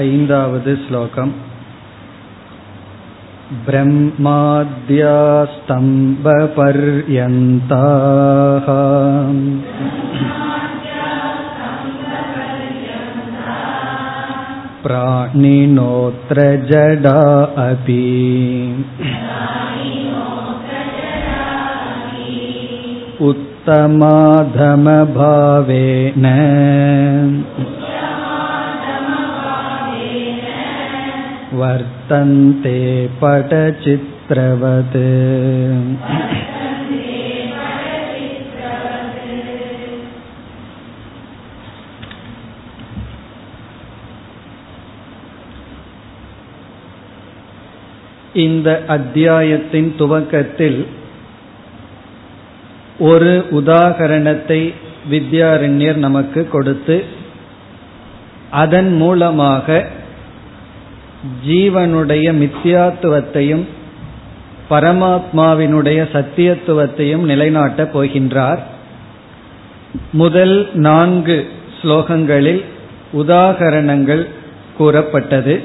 ऐन्दावद् श्लोकम् ब्रह्माद्यास्तम्बपर्यन्ताः प्राणिनोऽत्र जडा अपि उत्तमाधमभावेन वर्तन्ते पटचित्रवत् இந்த அத்தியாயத்தின் துவக்கத்தில் ஒரு உதாகரணத்தை வித்யாரண்யர் நமக்கு கொடுத்து அதன் மூலமாக ஜீவனுடைய மித்தியாத்துவத்தையும் பரமாத்மாவினுடைய சத்தியத்துவத்தையும் நிலைநாட்டப் போகின்றார். முதல் நான்கு ஸ்லோகங்களில் உதாகரணங்கள் கூறப்பட்டது.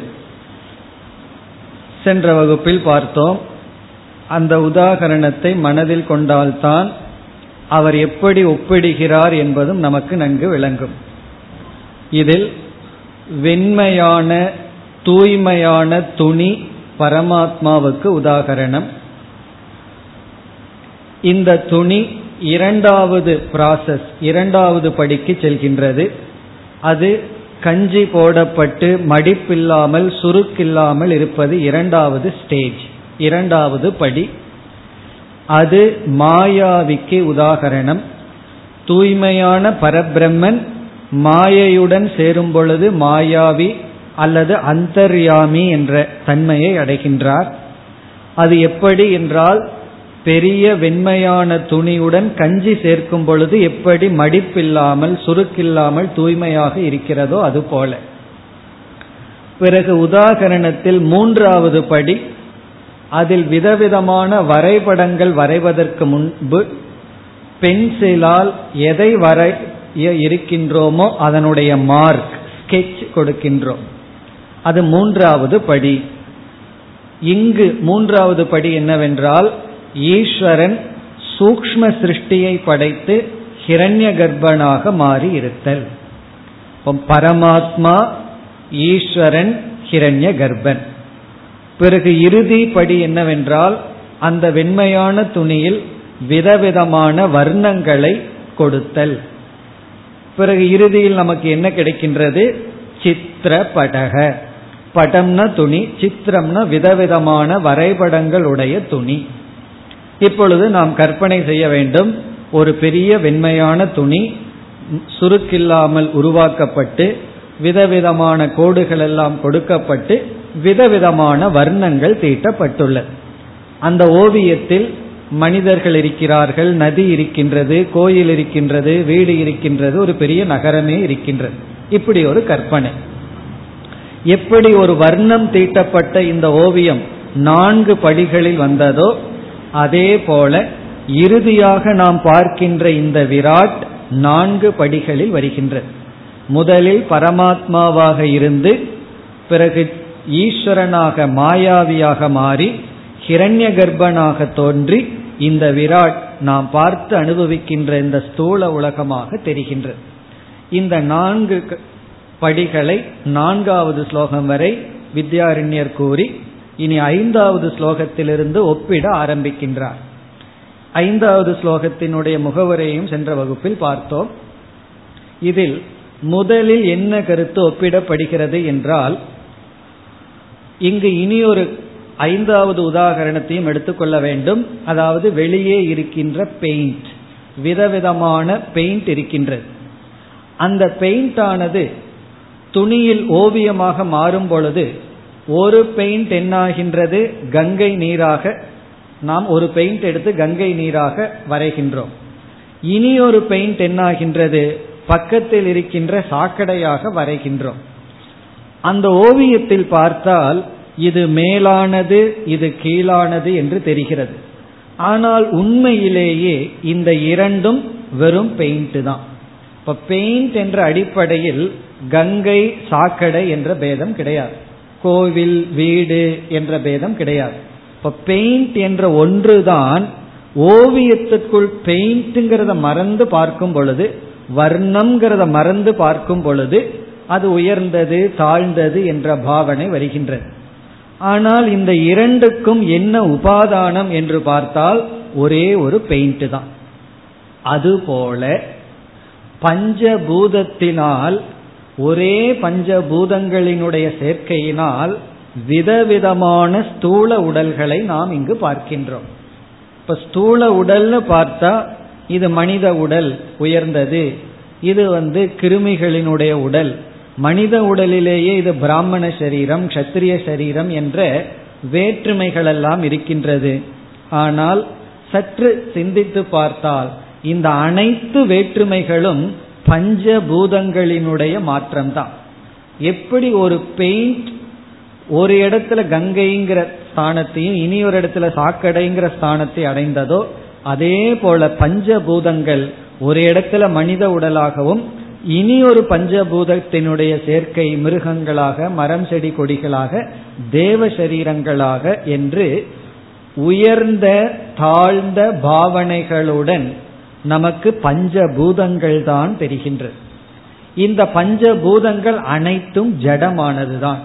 சென்ற வகுப்பில் பார்த்தோம். அந்த உதாகரணத்தை மனதில் கொண்டால்தான் அவர் எப்படி ஒப்பிடுகிறார் என்பதும் நமக்கு நன்கு விளங்கும். இதில் வெண்மையான தூய்மையான துணி பரமாத்மாவுக்கு உதாகரணம். இந்த துணி இரண்டாவது ப்ராசஸ் இரண்டாவது படிக்கு செல்கின்றது. அது கஞ்சி போடப்பட்டு மடிப்பில்லாமல் சுருக்கில்லாமல் இருப்பது இரண்டாவது ஸ்டேஜ் இரண்டாவது படி. அது மாயாவிக்கு உதாகரணம். தூய்மையான பரபிரம்மன் மாயையுடன் சேரும் பொழுது மாயாவி அல்லது அந்தர்யாமி என்ற தன்மையை அடைகின்றார். அது எப்படி என்றால் பெரிய வெண்மையான துணியுடன் கஞ்சி சேர்க்கும் பொழுது எப்படி மடிப்பில்லாமல் சுருக்கில்லாமல் தூய்மையாக இருக்கிறதோ அது போல. பிறகு உதாகரணத்தில் மூன்றாவது படி அதில் விதவிதமான வரைபடங்கள் வரைவதற்கு முன்பு பென்சிலால் எதை வரைய இருக்கின்றோமோ அதனுடைய மார்க் ஸ்கெச் கொடுக்கின்றோம். அது மூன்றாவது படி. இங்கு மூன்றாவது படி என்னவென்றால் ஈஸ்வரன் சூக்ம சிருஷ்டியை படைத்து ஹிரண்ய கர்ப்பனாக மாறி இருத்தல். பரமாத்மா ஈஸ்வரன் ஹிரண்ய கர்ப்பன். பிறகு இறுதி படி என்னவென்றால் அந்த வெண்மையான துணியில் விதவிதமான வர்ணங்களை கொடுத்தல். பிறகு இறுதியில் நமக்கு என்ன கிடைக்கின்றது? சித்திர படக படம்னா துணி சித்திரம்னா விதவிதமான வரைபடங்கள் உடைய துணி. இப்பொழுது நாம் கற்பனை செய்ய வேண்டும். ஒரு பெரிய வெண்மையான துணி சுருக்கில்லாமல் உருவாக்கப்பட்டு விதவிதமான கோடுகள் எல்லாம் கொடுக்கப்பட்டு விதவிதமான வர்ணங்கள் தீட்டப்பட்டுள்ளது. அந்த ஓவியத்தில் மனிதர்கள் இருக்கிறார்கள் நதி இருக்கின்றது கோயில் இருக்கின்றது வீடு இருக்கின்றது ஒரு பெரிய நகரமே இருக்கின்றது. இப்படி ஒரு கற்பனை. எப்படி ஒரு வர்ணம் தீட்டப்பட்ட இந்த ஓவியம் நான்கு படிகளில் வந்ததோ அதே போல இறுதியாக நாம் பார்க்கின்ற இந்த விராட் நான்கு படிகளில் வருகின்றது. முதலில் பரமாத்மாவாக இருந்து பிறகு ஈஸ்வரனாக மாயாவியாக மாறி ஹிரண்ய கர்ப்பனாக தோன்றி இந்த விராட் நாம் பார்த்து அனுபவிக்கின்ற இந்த ஸ்தூல உலகமாக தெரிகின்றது. இந்த நான்கு படிகளை நான்காவது ஸ்லோகம் வரை வித்யாரண்யர் கூறி இனி ஐந்தாவது ஸ்லோகத்திலிருந்து ஒப்பிட ஆரம்பிக்கின்றார். ஐந்தாவது ஸ்லோகத்தினுடைய முகவரையும் சென்ற வகுப்பில் பார்த்தோம். இதில் முதலில் என்ன கருத்து ஒப்பிடப்படுகிறது என்றால் இங்கு இனி ஒரு ஐந்தாவது உதாகரணத்தையும் எடுத்துக்கொள்ள வேண்டும். அதாவது வெளியே இருக்கின்ற பெயிண்ட் விதவிதமான பெயிண்ட் இருக்கின்றது. அந்த பெயிண்ட் ஆனது துணியில் ஓவியமாக மாறும் பொழுது ஒரு பெயிண்ட் என்னாகின்றது? கங்கை நீராக நாம் ஒரு பெயிண்ட் எடுத்து கங்கை நீராக வரைகின்றோம். இனி ஒரு பெயிண்ட் என்னாகின்றது? பக்கத்தில் இருக்கின்ற சாக்கடையாக வரைகின்றோம். அந்த ஓவியத்தில் பார்த்தால் இது மேலானது இது கீழானது என்று தெரிகிறது. ஆனால் உண்மையிலேயே இந்த இரண்டும் வெறும் பெயிண்ட் தான். இப்ப பெயிண்ட் என்ற அடிப்படையில் கங்கை சாக்கடை என்ற பேதம் கிடையாது. கோவில் வீடு என்ற பேதம் கிடையாது. இப்ப பெயிண்ட் என்ற ஒன்றுதான் ஓவியத்திற்குள் பெயிண்ட்ங்கிறத மறந்து பார்க்கும் பொழுது வர்ணம்ங்கிறத மறந்து பார்க்கும் பொழுது அது உயர்ந்தது தாழ்ந்தது என்ற பாவனை வருகின்றது. ஆனால் இந்த இரண்டுக்கும் என்ன உபாதானம் என்று பார்த்தால் ஒரே ஒரு பெயிண்ட் தான். அதுபோல பஞ்சபூதத்தினால் ஒரே பஞ்சபூதங்களினுடைய சேர்க்கையினால் விதவிதமான ஸ்தூல உடல்களை நாம் இங்கு பார்க்கின்றோம். இப்ப ஸ்தூல உடல்னு பார்த்தா இது மனித உடல் உயர்ந்தது. இது வந்து கிருமிகளினுடைய உடல். மனித உடலிலேயே இது பிராமண சரீரம் கத்திரிய சரீரம் என்ற வேற்றுமைகள் எல்லாம் இருக்கின்றது. ஆனால் சற்று சிந்தித்து பார்த்தால் இந்த அனைத்து வேற்றுமைகளும் பஞ்சபூதங்களினுடைய மாற்றம்தான். எப்படி ஒரு பெயிண்ட் ஒரு இடத்துல கங்கைங்கிற ஸ்தானத்தையும் இனி ஒரு இடத்துல சாக்கடைங்கிற ஸ்தானத்தை அடைந்ததோ அதே போல பஞ்சபூதங்கள் ஒரு இடத்துல மனித உடலாகவும் இனி ஒரு பஞ்சபூதத்தினுடைய சேர்க்கை மிருகங்களாக மரம் செடி கொடிகளாக தேவ சரீரங்களாக என்று உயர்ந்த தாழ்ந்த பாவனைகளுடன் நமக்கு பஞ்சபூதங்கள் தான் தெரிகின்றது இந்த பஞ்சபூதங்கள் அனைத்தும் ஜடமானதுதான்.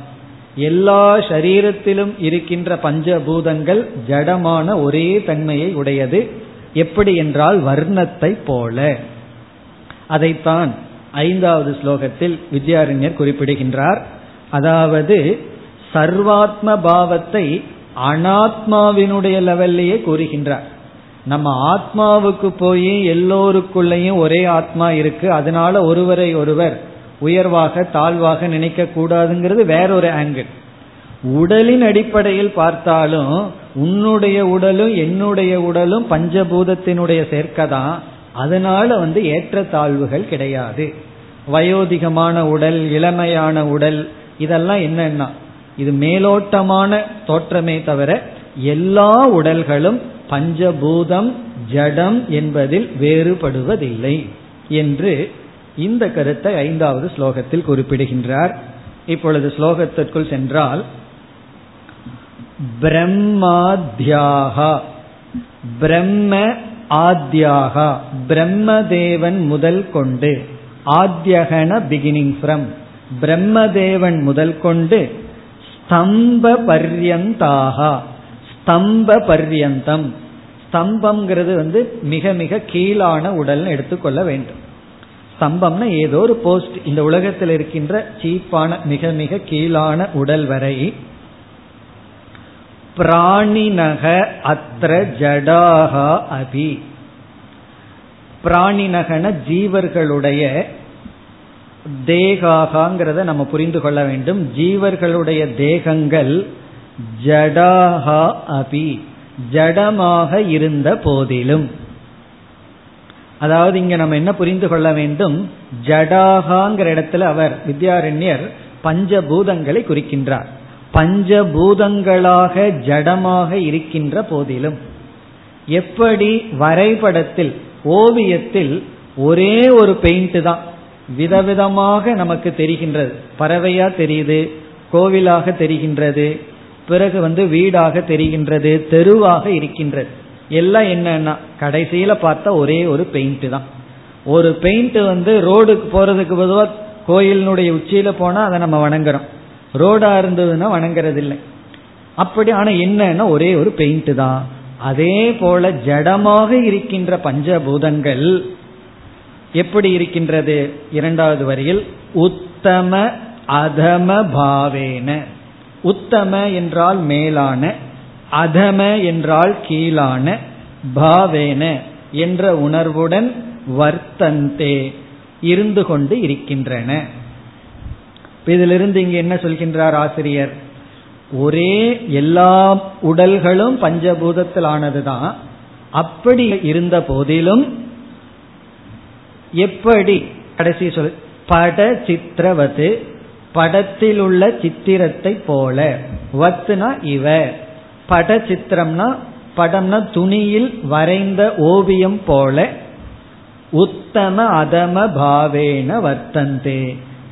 எல்லா சரீரத்திலும் இருக்கின்ற பஞ்சபூதங்கள் ஜடமான ஒரே தன்மையை உடையது. எப்படி என்றால் வர்ணத்தை போல. அதைத்தான் ஐந்தாவது ஸ்லோகத்தில் வித்யாரண்யர் குறிப்பிடுகின்றார். அதாவது சர்வாத்ம பாவத்தை அனாத்மாவினுடைய லெவல்லையே கூறுகின்றார். நம்ம ஆத்மாவுக்கு போய் எல்லோருக்குள்ளேயும் ஒரே ஆத்மா இருக்கு. அதனால ஒருவரை ஒருவர் உயர்வாக தாழ்வாக நினைக்க கூடாதுங்கிறது வேறொரு ஆங்கிள் உடலின் அடிப்படையில் பார்த்தாலும் உன்னுடைய உடலும் என்னுடைய உடலும் பஞ்சபூதத்தினுடைய சேர்க்கதான் அதனால வந்து ஏற்ற தாழ்வுகள் கிடையாது. வயோதிகமான உடல் இளமையான உடல் இதெல்லாம் என்னன்னா இது மேலோட்டமான தோற்றமே தவிர எல்லா உடல்களும் பஞ்சபூதம் ஜடம் என்பதில் வேறுபடுவதில்லை என்று இந்த கருத்தை ஐந்தாவது ஸ்லோகத்தில் குறிப்பிடுகின்றார். இப்பொழுது ஸ்லோகத்திற்குள் சென்றால் பிரம்மாத்யாகா பிரம்ம ஆத்யாகா பிரம்மதேவன் முதல் கொண்டு ஆத்யகன பிகினிங் ஃப்ரம் பிரம்மதேவன் முதல் கொண்டு ஸ்தம்ப பர்யந்தாகா ஸ்தம்ப பர்யந்தம். ஸ்தம்பம்ங்கிறது வந்து மிக மிக கீழான உடல்னு எடுத்துக்கொள்ள வேண்டும். ஸ்தம்பம்னா ஏதோ ஒரு போஸ்ட் இந்த உலகத்தில் இருக்கின்ற சீப்பான மிக மிக கீழான உடல் வரை. பிராணினக அத்திர ஜடாகா அபி. பிராணினகன ஜீவர்களுடைய தேகாகாங்கிறத நம்ம புரிந்து கொள்ள வேண்டும். ஜீவர்களுடைய தேகங்கள் ஜடாஹா அபி ஜடமாக இருந்த போதிலும். அதாவது இங்க நம்ம என்ன புரிந்து கொள்ள வேண்டும்? ஜடாகாங்கிற இடத்துல அவர் வித்யாரண்யர் பஞ்சபூதங்களை குறிக்கின்றார். பஞ்சபூதங்களாக ஜடமாக இருக்கின்ற போதிலும். எப்படி? வரைபடத்தில் ஓவியத்தில் ஒரே ஒரு பெயிண்ட் தான். விதவிதமாக நமக்கு தெரிகின்றது. பறவையா தெரியுது? கோவிலாக தெரிகின்றது. பிறகு வந்து வீடாக தெரிகின்றது தெருவாக இருக்கின்றது. எல்லாம் என்னன்னா கடைசியில பார்த்தா ஒரே ஒரு பெயிண்ட் தான். ஒரு பெயிண்ட் வந்து ரோடுக்கு போறதுக்கு பொதுவாக கோயிலினுடைய உச்சியில போனா அதை நம்ம வணங்குறோம். ரோடா இருந்ததுன்னா வணங்குறது இல்லை அப்படி ஆனா என்னன்னா ஒரே ஒரு பெயிண்ட் தான். அதே போல ஜடமாக இருக்கின்ற பஞ்சபூதங்கள் எப்படி இருக்கின்றது? இரண்டாவது வரியில் உத்தம அதம பாவேன. உத்தம என்றால் மேலான அதம என்றால் கீழான பாவேன என்ற உணர்வுடன் வர்த்தந்தே இருந்து கொண்டு இருக்கின்றன. இதிலிருந்து இங்கு என்ன சொல்கின்றார் ஆசிரியர்? ஒரே எல்லா உடல்களும் பஞ்சபூதத்தில் ஆனதுதான் அப்படி இருந்த போதிலும் எப்படி? கடைசி சொல் பட சித்திரவது படத்தில் உள்ள சித்திரத்தை போல. வத்துனா இவ. பட சித்திரம்னா படம்னா துணியில் வரைந்த ஓவியம் போல. உத்தம அதம பாவேன வர்த்தந்தே.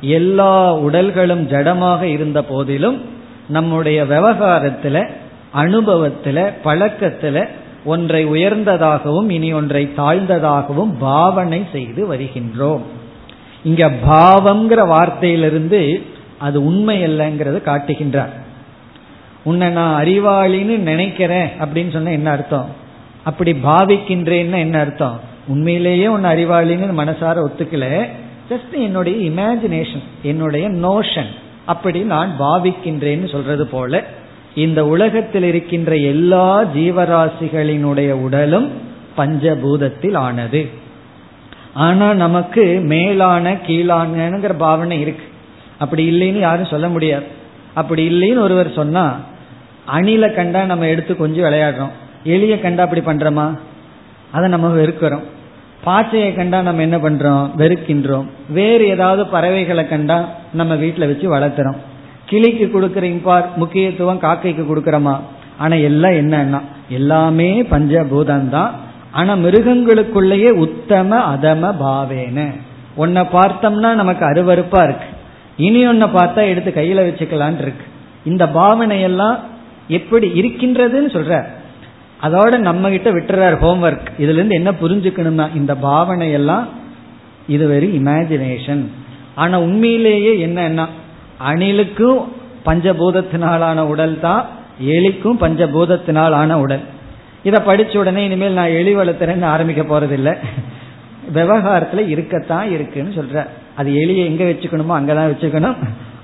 எல்லா உடல்களும் ஜடமாக இருந்த போதிலும் நம்முடைய விவகாரத்துல அனுபவத்துல பழக்கத்துல ஒன்றை உயர்ந்ததாகவும் இனி ஒன்றை தாழ்ந்ததாகவும் பாவனை செய்து வருகின்றோம். இங்க பாவம்ங்கிற வார்த்தையிலிருந்து அது உண்மை இல்லைங்கிறத காட்டுகின்றார். உன்னை நான் அறிவாளின்னு நினைக்கிறேன் அப்படின்னு சொன்ன என்ன அர்த்தம்? அப்படி பாவிக்கின்றேன்னா என்ன அர்த்தம்? உண்மையிலேயே உன்னை அறிவாளின்னு மனசார ஒத்துக்கல. ஜஸ்ட் என்னுடைய இமேஜினேஷன் என்னுடைய நோஷன் அப்படி நான் பாவிக்கின்றேன்னு சொல்றது போல இந்த உலகத்தில் இருக்கின்ற எல்லா ஜீவராசிகளினுடைய உடலும் பஞ்சபூதத்தில் ஆனது. ஆனா நமக்கு மேலான கீழானங்கிற பாவனை இருக்கு. அப்படி இல்லைன்னு யாரும் சொல்ல முடியாது. அப்படி இல்லைன்னு ஒருவர் சொன்னா அணில கண்டா நம்ம எடுத்து கொஞ்சம் விளையாடுறோம். எளிய கண்டா அப்படி பண்றோமா? அதை நம்ம வெறுக்கிறோம். பாச்சையை கண்டா நம்ம என்ன பண்றோம்? வெறுக்கின்றோம். வேறு ஏதாவது பறவைகளை கண்டா நம்ம வீட்டில் வச்சு வளர்த்துறோம். கிளிக்கு கொடுக்குற இம்பார் முக்கியத்துவம் காக்கைக்கு கொடுக்குறோமா? ஆனா எல்லாம் என்னன்னா எல்லாமே பஞ்சபூதம் தான். ஆனா மிருகங்களுக்குள்ளேயே உத்தம அதம பாவேன. உன்னை பார்த்தோம்னா நமக்கு அருவறுப்பா இருக்கு. இனி ஒன்ன பார்த்தா எடுத்து கையில வச்சுக்கலான் இருக்கு. இந்த பாவனை எல்லாம் எப்படி இருக்கின்றதுன்னு சொல்ற. அதோட நம்ம கிட்ட விட்டுறார் ஹோம்ஒர்க் இதுல இருந்து என்ன புரிஞ்சுக்கணும்னா இந்த பாவனை எல்லாம் இது வெறும் இமேஜினேஷன் ஆனா உண்மையிலேயே என்னன்னா அணிலுக்கும் பஞ்சபூதத்தினாலான உடல் தான் எலிக்கும் பஞ்சபூதத்தினால் ஆன உடல். இதை படிச்ச உடனே இனிமேல் நான் எலி வளர்த்துறேன்னு ஆரம்பிக்க போறதில்லை. விவகாரத்துல இருக்கத்தான் இருக்குன்னு சொல்ற. அது எலியை எங்க வச்சுக்கணுமோ அங்கதான் வச்சுக்கணும்.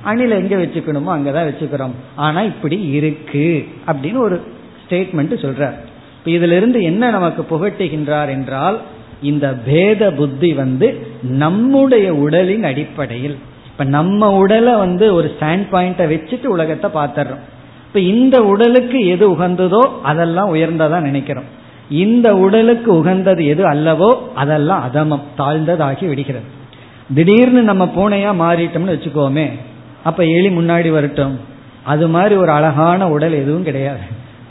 அணில எங்க வச்சுக்கணுமோ அங்கதான் வச்சுக்கிறோம். ஆனா இப்படி இருக்கு அப்படின்னு ஒரு ஸ்டேட்மெண்ட் சொல்றார். இப்ப இதுல இருந்து என்ன நமக்கு புகட்டுகின்றார் என்றால் இந்த பேத புத்தி வந்து நம்முடைய உடலின் அடிப்படையில். இப்ப நம்ம உடலை வந்து ஒரு ஸ்டாண்ட் பாயிண்ட வச்சுட்டு உலகத்தை பார்த்துறோம் இப்ப இந்த உடலுக்கு எது உகந்ததோ அதெல்லாம் உயர்ந்ததா நினைக்கிறோம். இந்த உடலுக்கு உகந்தது எது அல்லவோ அதெல்லாம் அதமம் தாழ்ந்ததாகி விடுகிறது. திடீர்னு நம்ம பூனையா மாறிட்டோம்னு வச்சுக்கோமே அப்ப எலி முன்னாடி வரட்டும். அது மாதிரி ஒரு அழகான உடல் எதுவும் கிடையாது.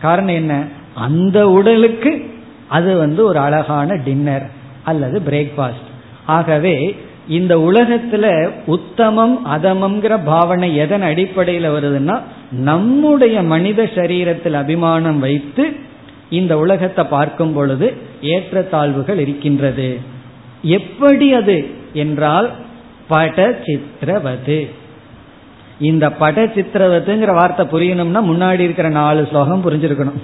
காரணம் என்ன? அந்த உடலுக்கு அது வந்து ஒரு அழகான டின்னர் அல்லது பிரேக்ஃபாஸ்ட் ஆகவே இந்த உலகத்துல உத்தமம் அதமம்ங்கிற பாவனை எதன் அடிப்படையில் வருதுன்னா நம்முடைய மனித சரீரத்தில் அபிமானம் வைத்து இந்த உலகத்தை பார்க்கும் பொழுது ஏற்றத்தாழ்வுகள் இருக்கின்றது. எப்படி அது என்றால் பட சித்திரவது இந்த பட சித்திரவதுங்கிற வார்த்தை புரியணும்னா முன்னாடி இருக்கிற நாலு ஸ்லோகம் புரிஞ்சிருக்கணும்.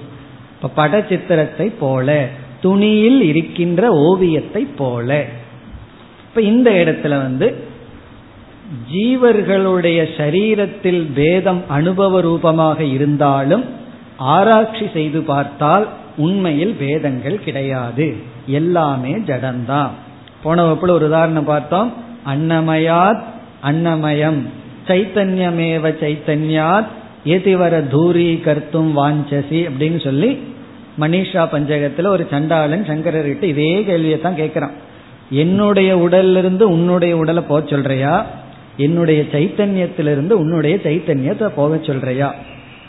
இப்ப பட சித்திரத்தை போல துணியில் இருக்கின்ற ஓவியத்தை போல. இப்ப இந்த இடத்துல வந்து ஜீவர்களுடைய சரீரத்தில் வேதம் அனுபவ ரூபமாக இருந்தாலும் ஆராய்ச்சி செய்து பார்த்தால் உண்மையில் வேதங்கள் கிடையாது. எல்லாமே ஜடம்தான் போன வகுப்புல ஒரு உதாரணம் பார்த்தோம். அன்னமயாத் அன்னமயம். சைத்தன்யமேவ சைத்தன்யாத். ஏதிவர தூரி கர்த்தும் வாஞ்சசி அப்படின்னு சொல்லி மனிஷா பஞ்சகத்துல ஒரு சண்டாளன் சங்கரர்கிட்ட இதே கேள்வியை தான் கேட்கிறான். என்னுடைய உடல்ல இருந்து உன்னுடைய உடலை போக சொல்றியா? என்னுடைய சைத்தன்யத்திலிருந்து உன்னுடைய சைத்தன்யத்தை போக சொல்றியா?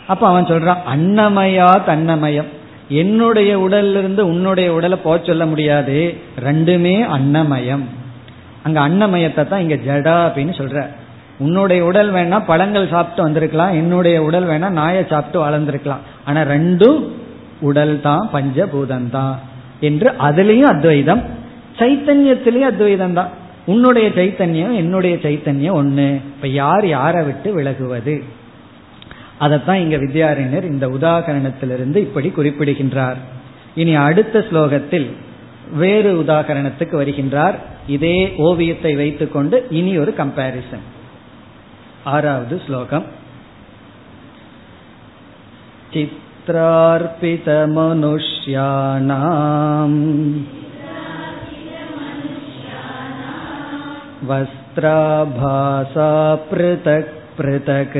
அப்ப அவன் சொல்றான் அன்னமயா தன்னமயம் என்னுடைய உடல்ல இருந்து உன்னுடைய உடலை போக சொல்ல முடியாது. ரெண்டுமே அன்னமயம். அங்க அன்னமயத்தை தான் இங்க ஜடா அப்படின்னு சொல்ற. உன்னுடைய உடல் வேணா பழங்கள் சாப்பிட்டு வந்திருக்கலாம். என்னுடைய உடல் வேணா நாயை சாப்பிட்டு வளர்ந்துருக்கலாம். ஆனா ரெண்டும் உடல் தான் பஞ்சபூதம் தான் என்று அதுலேயும் அத்வைதம். சைத்தன்யத்திலேயும் அத்வைதம் தான். உன்னுடைய சைத்தன்யம் என்னுடைய சைத்தன்யம் ஒன்று இப்போ யார் யாரை விட்டு விலகுவது? அதைத்தான் இங்க வித்யாரண்யர் இந்த உதாகரணத்திலிருந்து இப்படி குறிப்பிடுகின்றார் இனி அடுத்த ஸ்லோகத்தில் வேறு உதாகரணத்துக்கு வருகின்றார் இதே ஓவியத்தை வைத்துக்கொண்டு இனி ஒரு கம்பாரிசன் ஆறாவது ஸ்லோகம் चित्रार्पितमनुष्याणाम् वस्त्राभासा पृथक् पृथक्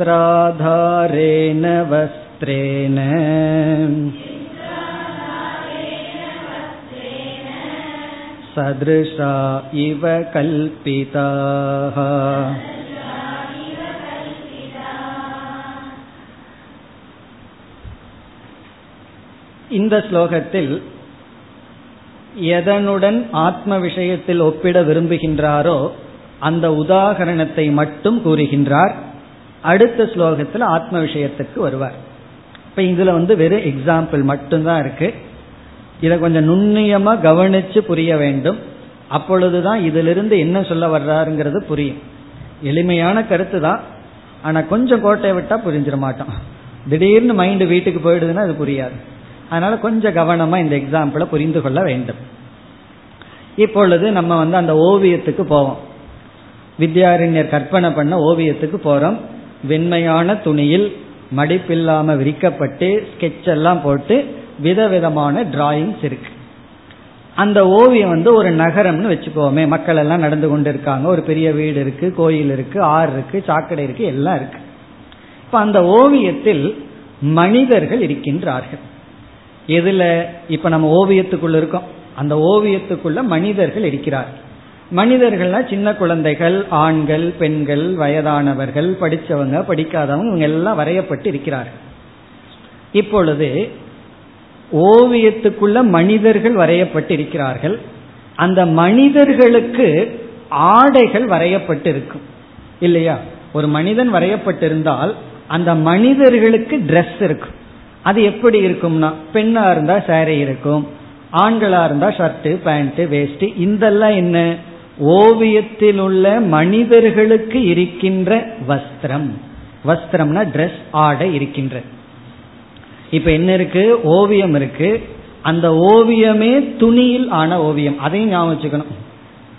चित्राधारेण वस्त्रेण सदृशा इव कल्पिताः இந்த ஸ்லோகத்தில் எதனுடன் ஆத்ம விஷயத்தில் ஒப்பிட விரும்புகின்றாரோ அந்த உதாகரணத்தை மட்டும் கூறுகின்றார் அடுத்த ஸ்லோகத்தில் ஆத்ம விஷயத்துக்கு வருவார். இப்ப இதுல வந்து வெறும் எக்ஸாம்பிள் மட்டும்தான் இருக்கு. இதை கொஞ்சம் நுண்ணியமா கவனிச்சு புரிய வேண்டும். அப்பொழுதுதான் இதிலிருந்து என்ன சொல்ல வர்றாருங்கிறது புரியும். எளிமையான கருத்து தான் ஆனா கொஞ்சம் கோட்டையை விட்டா புரிஞ்சிட மாட்டோம். திடீர்னு மைண்டு வீட்டுக்கு போயிடுதுன்னா அது புரியாது. அதனால கொஞ்சம் கவனமா இந்த எக்ஸாம்பிளை புரிந்து கொள்ள வேண்டும். இப்பொழுது நம்ம வந்து அந்த ஓவியத்துக்கு போவோம். வித்யாரண்யர் கற்பனை பண்ண ஓவியத்துக்கு போறோம். வெண்மையான துணியில் மடிப்பில்லாம விரிக்கப்பட்டு ஸ்கெட்ச் எல்லாம் போட்டு விதவிதமான டிராயிங்ஸ் இருக்கு. அந்த ஓவியம் வந்து ஒரு நகரம்னு வச்சுக்கோமே. மக்கள் எல்லாம் நடந்து கொண்டு இருக்காங்க ஒரு பெரிய வீடு இருக்கு கோயில் இருக்கு ஆறு இருக்கு சாக்கடை இருக்கு எல்லாம் இருக்கு. இப்ப அந்த ஓவியத்தில் மனிதர்கள் இருக்கின்றார்கள். எதுல இப்ப நம்ம ஓவியத்துக்குள்ள இருக்கோம்? அந்த ஓவியத்துக்குள்ள மனிதர்கள் இருக்கிறார்கள். மனிதர்கள்னா சின்ன குழந்தைகள் ஆண்கள் பெண்கள் வயதானவர்கள் படித்தவங்க படிக்காதவங்க இவங்க எல்லாம் வரையப்பட்டு இருக்கிறார்கள். இப்பொழுது ஓவியத்துக்குள்ள மனிதர்கள் வரையப்பட்டு இருக்கிறார்கள். அந்த மனிதர்களுக்கு ஆடைகள் வரையப்பட்டு இருக்கும். இல்லையா? ஒரு மனிதன் வரையப்பட்டிருந்தால் அந்த மனிதர்களுக்கு ட்ரெஸ் இருக்கும். அது எப்படி இருக்கும்னா பெண்ணா இருந்தா சேரீ இருக்கும் ஆண்களா இருந்தா ஷர்ட்டு பேண்ட் வேஸ்ட் இதெல்லாம் என்ன? ஓவியத்தில் உள்ள மனிதர்களுக்கு இருக்கின்ற வஸ்திரம். வஸ்திரம்னா ட்ரெஸ் ஆடை இருக்கின்ற. இப்ப என்ன இருக்கு? ஓவியம் இருக்கு. அந்த ஓவியமே துணியில் ஆன ஓவியம். அதையும் ஞாபகம் வச்சுக்கணும்.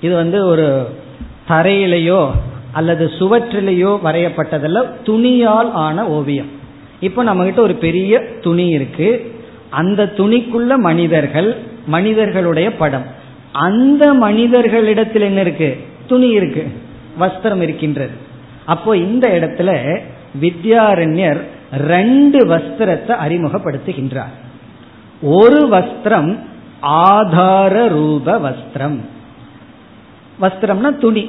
இது வந்து ஒரு தரையிலேயோ அல்லது சுவற்றிலேயோ வரையப்பட்டதல்ல துணியால் ஆன ஓவியம். இப்ப நம்ம கிட்ட ஒரு பெரிய துணி இருக்கு. அந்த துணிக்குள்ள மனிதர்கள் மனிதர்களுடைய படம். அந்த மனிதர்களிடத்தில் என்ன இருக்கு? துணி இருக்கு. வஸ்திரம் இருக்கின்றது. அப்போ இந்த இடத்துல வித்யாரண்யர் ரெண்டு வஸ்திரத்தை அறிமுகப்படுத்துகின்றார். ஒரு வஸ்திரம் ஆதார ரூப வஸ்திரம். வஸ்திரம்னா துணி.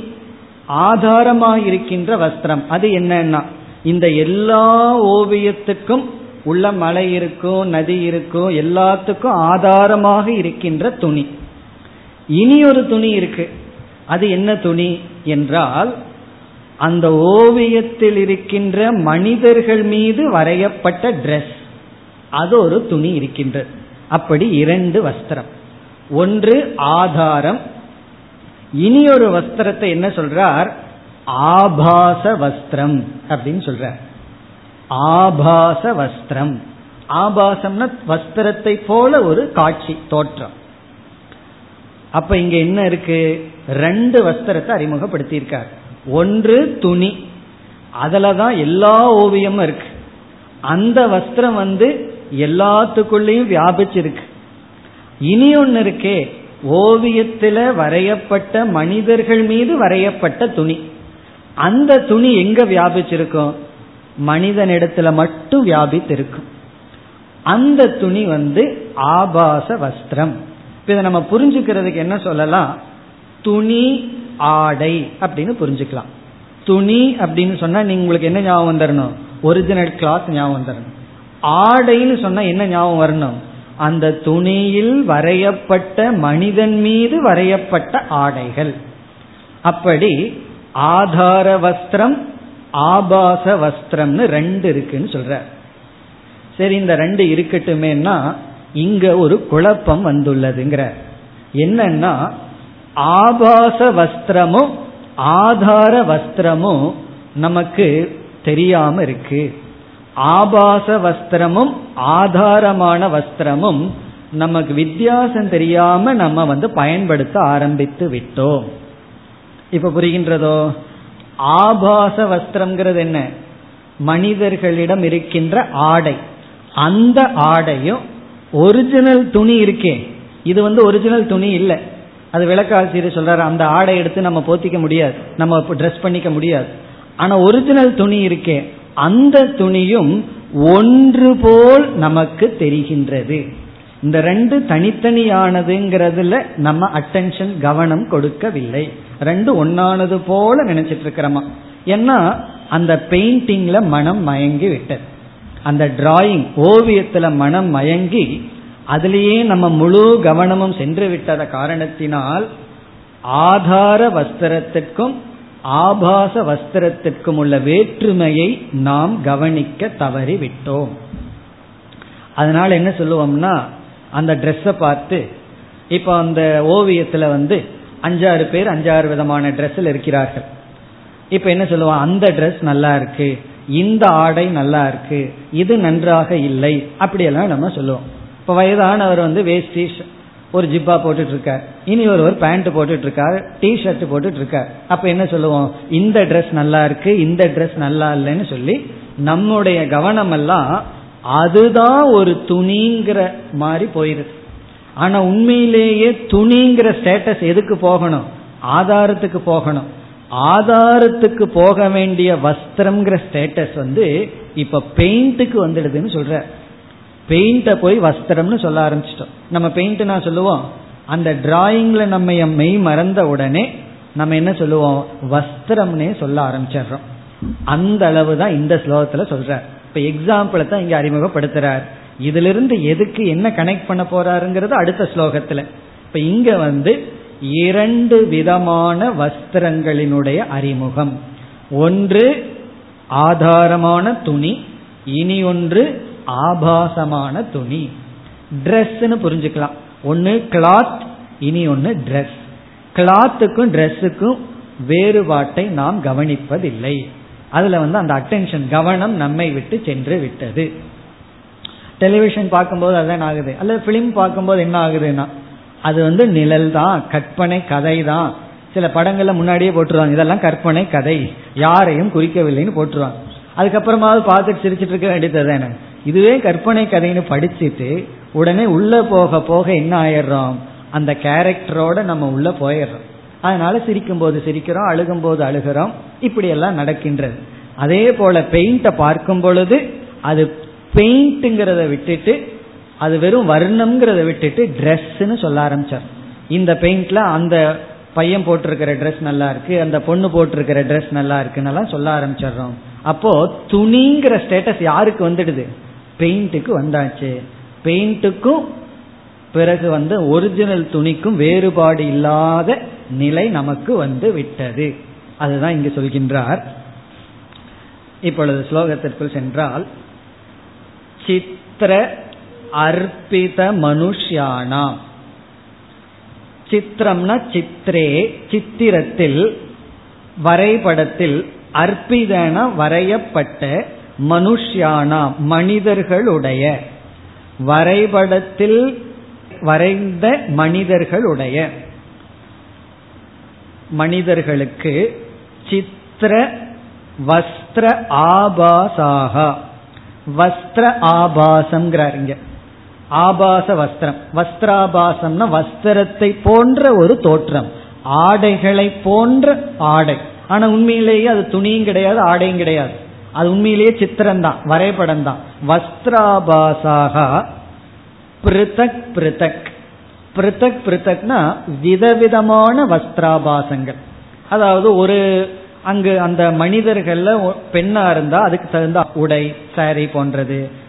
ஆதாரமாக இருக்கின்ற வஸ்திரம். அது என்னன்னா இந்த எல்லா ஓவியத்துக்கும் உள்ள மலை இருக்கும் நதி இருக்கும் எல்லாத்துக்கும் ஆதாரமாக இருக்கின்ற துணி. இனி ஒரு துணி இருக்கு. அது என்ன துணி என்றால் அந்த ஓவியத்தில் இருக்கின்ற மனிதர்கள் மீது வரையப்பட்ட டிரெஸ் அது ஒரு துணி இருக்கின்றது. அப்படி இரண்டு வஸ்திரம். ஒன்று ஆதாரம். இனி ஒரு வஸ்திரத்தை என்ன சொல்றார்? ஆபாச வஸ்திரம் அப்படின்னு சொல்றார். ஆபாச வஸ்திரம். ஆபாசம்னா வஸ்திரத்தை போல ஒரு காட்சி தோற்றம். அப்ப இங்க என்ன இருக்கு? ரெண்டு வஸ்திரத்தை அறிமுகப்படுத்தியிருக்கார். ஒன்று துணி. அதுலதான் எல்லா ஓவியமும் இருக்கு. அந்த வஸ்திரம் வந்து எல்லாத்துக்குள்ளேயும் வியாபிச்சிருக்கு. இனி ஒன்னு இருக்கே ஓவியத்தில் வரையப்பட்ட மனிதர்கள் மீது வரையப்பட்ட துணி. அந்த துணி எங்க வியாபிச்சிருக்கும்? மனிதனிடத்துல மட்டும் வியாபித்திருக்கும். அந்த துணி வந்து ஆபாச வஸ்திரம். இதை நம்ம புரிஞ்சுக்கிறதுக்கு என்ன சொல்லலாம்? துணி ஆடை அப்படின்னு புரிஞ்சுக்கலாம். துணி அப்படின்னு சொன்னா நீங்க உங்களுக்கு என்ன ஞாபகம் தரணும் ஒரிஜினல் கிளாத் ஞாபகம் தரணும் ஆடைன்னு சொன்னா என்ன ஞாபகம் வரணும்? அந்த துணியில் வரையப்பட்ட மனிதன் மீது வரையப்பட்ட ஆடைகள். அப்படி ஆதார வஸ்திரம் ஆபாச வஸ்திரம்னு ரெண்டு இருக்குன்னு சொல்ற. சரி இந்த ரெண்டு இருக்கட்டுமேனா இங்க ஒரு குழப்பம் வந்துள்ளதுங்கிற என்னன்னா ஆபாச வஸ்திரமும் ஆதார வஸ்திரமும் நமக்கு தெரியாம இருக்கு. ஆபாச வஸ்திரமும் ஆதாரமான வஸ்திரமும் நமக்கு வித்தியாசம் தெரியாம நம்ம வந்து பயன்படுத்த ஆரம்பித்து விட்டோம். இப்ப புரிகின்றதோ? ஆபாச வஸ்திரம்ங்கிறது என்ன? மனிதர்களிடம் இருக்கின்ற ஆடை. அந்த ஆடையும் ஒரிஜினல் துணி இருக்கே. இது வந்து ஒரிஜினல் துணி இல்லை. அது விளக்காசிரியர் சொல்றாரு அந்த ஆடை எடுத்து நம்ம போத்திக்க முடியாது. நம்ம ட்ரெஸ் பண்ணிக்க முடியாது. ஆனா ஒரிஜினல் துணி இருக்கே. அந்த துணியும் ஒன்று போல் நமக்கு தெரிகின்றது. இந்த ரெண்டு தனித்தனியானதுங்கிறதுல நம்ம அட்டென்ஷன் கவனம் கொடுக்கவில்லை. ரெண்டு ஒன்னானது போல நினைச்சிட்டு இருக்கிறோமா. ஏன்னா அந்த பெயிண்டிங்ல மனம் மயங்கி விட்டது. அந்த டிராயிங் ஓவியத்துல மனம் மயங்கி அதுலேயே நம்ம முழு கவனமும் சென்று விட்டத காரணத்தினால் ஆதார வஸ்திரத்திற்கும் ஆபாச வஸ்திரத்திற்கும் உள்ள வேற்றுமையை நாம் கவனிக்க தவறிவிட்டோம். அதனால என்ன சொல்லுவோம்னா அந்த ட்ரெஸ்ஸை பார்த்து இப்போ அந்த ஓவியத்தில் வந்து அஞ்சாறு பேர் அஞ்சாறு விதமான ட்ரெஸ்ஸில் இருக்கிறார்கள். இப்போ என்ன சொல்லுவோம் அந்த ட்ரெஸ் நல்லா இருக்கு. இந்த ஆடை நல்லா இருக்கு இது நன்றாக இல்லை அப்படியெல்லாம் நம்ம சொல்லுவோம். இப்போ வயதானவர் வந்து வேஷ்டி ஒரு ஜிப்பா போட்டுட்டு இருக்கார் இனி ஒருவர் பேண்ட் போட்டுட்டு இருக்கார் டி ஷர்ட் போட்டுட்டு இருக்கார் அப்ப என்ன சொல்லுவோம்? இந்த ட்ரெஸ் நல்லா இருக்கு இந்த ட்ரெஸ் நல்லா இல்லைன்னு சொல்லி நம்முடைய கவனம் எல்லாம் அதுதான் ஒரு துணிங்கிற மாதிரி போயிருது. ஆனா உண்மையிலேயே துணிங்கிற ஸ்டேட்டஸ் எதுக்கு போகணும்? ஆதாரத்துக்கு போகணும். ஆதாரத்துக்கு போக வேண்டிய வஸ்திரம்ங்கிற ஸ்டேட்டஸ் வந்து இப்ப பெயிண்ட்டுக்கு வந்துடுதுன்னு சொல்ற. பெயிண்ட போய் வஸ்திரம்னு சொல்ல ஆரம்பிச்சிட்டோம். நம்ம பெயிண்ட் நான் சொல்லுவோம். அந்த டிராயிங்ல நம்ம மெய் மறந்த உடனே நம்ம என்ன சொல்லுவோம்? வஸ்திரம்னே சொல்ல ஆரம்பிச்சிடுறோம். அந்த அளவு தான் இந்த ஸ்லோகத்துல சொல்ற. இப்ப எக்ஸாம்பிளை தான் இங்க அறிமுகப்படுத்துறார். இதுல இருந்து எதுக்கு என்ன கனெக்ட் பண்ண போறாருங்கிறது அடுத்த ஸ்லோகத்துல. இப்ப இங்க வந்து இரண்டு விதமான வஸ்திரங்களினுடைய அறிமுகம். ஒன்று ஆதாரமான துணி இனி ஒன்று ஆபாசமான துணி. ட்ரெஸ்ன்னு புரிஞ்சுக்கலாம். ஒன்று கிளாத் இனி ஒன்று ட்ரெஸ் கிளாத்துக்கும் ட்ரெஸ்ஸுக்கும் வேறுபாட்டை நாம் கவனிப்பதில்லை. அதுல வந்து அந்த அட்டென்ஷன் கவனம் நம்மை விட்டு சென்று விட்டது. டெலிவிஷன் பார்க்கும்போது அதான் ஆகுது. அல்லது பிலிம் பார்க்கும்போது என்ன ஆகுதுன்னா அது வந்து நிழல் தான் கற்பனை கதை தான் சில படங்கள்ல முன்னாடியே போட்டுருவாங்க. இதெல்லாம் கற்பனை கதை. யாரையும் குறிக்கவில்லைன்னு போட்டுருவாங்க. அதுக்கப்புறமாவது பார்த்துட்டு சிரிச்சிட்டு இருக்க வேண்டியது தானே இதுவே கற்பனை கதைன்னு படிச்சுட்டு உடனே உள்ள போக போக என்ன ஆயிடுறோம்? அந்த கேரக்டரோட நம்ம உள்ள போயிடுறோம். அதனால சிரிக்கும் போது சிரிக்கிறோம் அழுகும் போது அழுகிறோம். இப்படி எல்லாம் நடக்கின்றது. அதே போல பெயிண்ட பார்க்கும் பொழுது அது பெயிண்ட்ங்கிறத விட்டுட்டு அது வெறும் வர்ணம்ங்கிறத விட்டுட்டு ட்ரெஸ்ன்னு சொல்ல ஆரம்பிச்சார். இந்த பெயிண்ட்ல அந்த பையன் போட்டிருக்கிற ட்ரெஸ் நல்லா இருக்கு அந்த பொண்ணு போட்டிருக்கிற ட்ரெஸ் நல்லா இருக்குன்னு சொல்ல ஆரம்பிச்சிடுறோம். அப்போ துணிங்கிற ஸ்டேட்டஸ் யாருக்கு வந்துடுது? பெயிண்ட்டுக்கு வந்தாச்சு. பெயிண்ட்டுக்கும் பிறகு வந்து ஒரிஜினல் துணிக்கும் வேறுபாடு இல்லாத நிலை நமக்கு வந்து விட்டது. அதுதான் இங்கு சொல்கின்றார். இப்பொழுது ஸ்லோகத்திற்குள் சென்றால் சித்திர அர்ப்பித மனுஷியானாம் சித்திரம்னா சித்திரே சித்திரத்தில் வரைபடத்தில் அர்ப்பிதன வரையப்பட்ட மனுஷியானாம் மனிதர்களுடைய. வரைபடத்தில் வரைந்த மனிதர்களுடைய. மனிதர்களுக்கு சித்திர வஸ்திர ஆபாசாக. வஸ்திர ஆபாசம்ங்கிறாருங்க ஆபாச வஸ்திரம். வஸ்திராபாசம்னா வஸ்திரத்தை போன்ற ஒரு தோற்றம். ஆடைகளை போன்ற ஆடை. ஆனா உண்மையிலேயே அது துணியும் கிடையாது ஆடையும் கிடையாது. அது உண்மையிலேயே சித்திரம் தான் வரைபடம் தான் வஸ்திராபாசாக பிருத்தக் பிருத்தக். பிருத்தக் பிருத்தக்னா விதவிதமான வஸ்திராபாசங்கள். அதாவது ஒரு அங்கு அந்த மனிதர்கள்ல பெண்ணா இருந்தா அதுக்கு தகுந்த உடை சாரி போன்றது.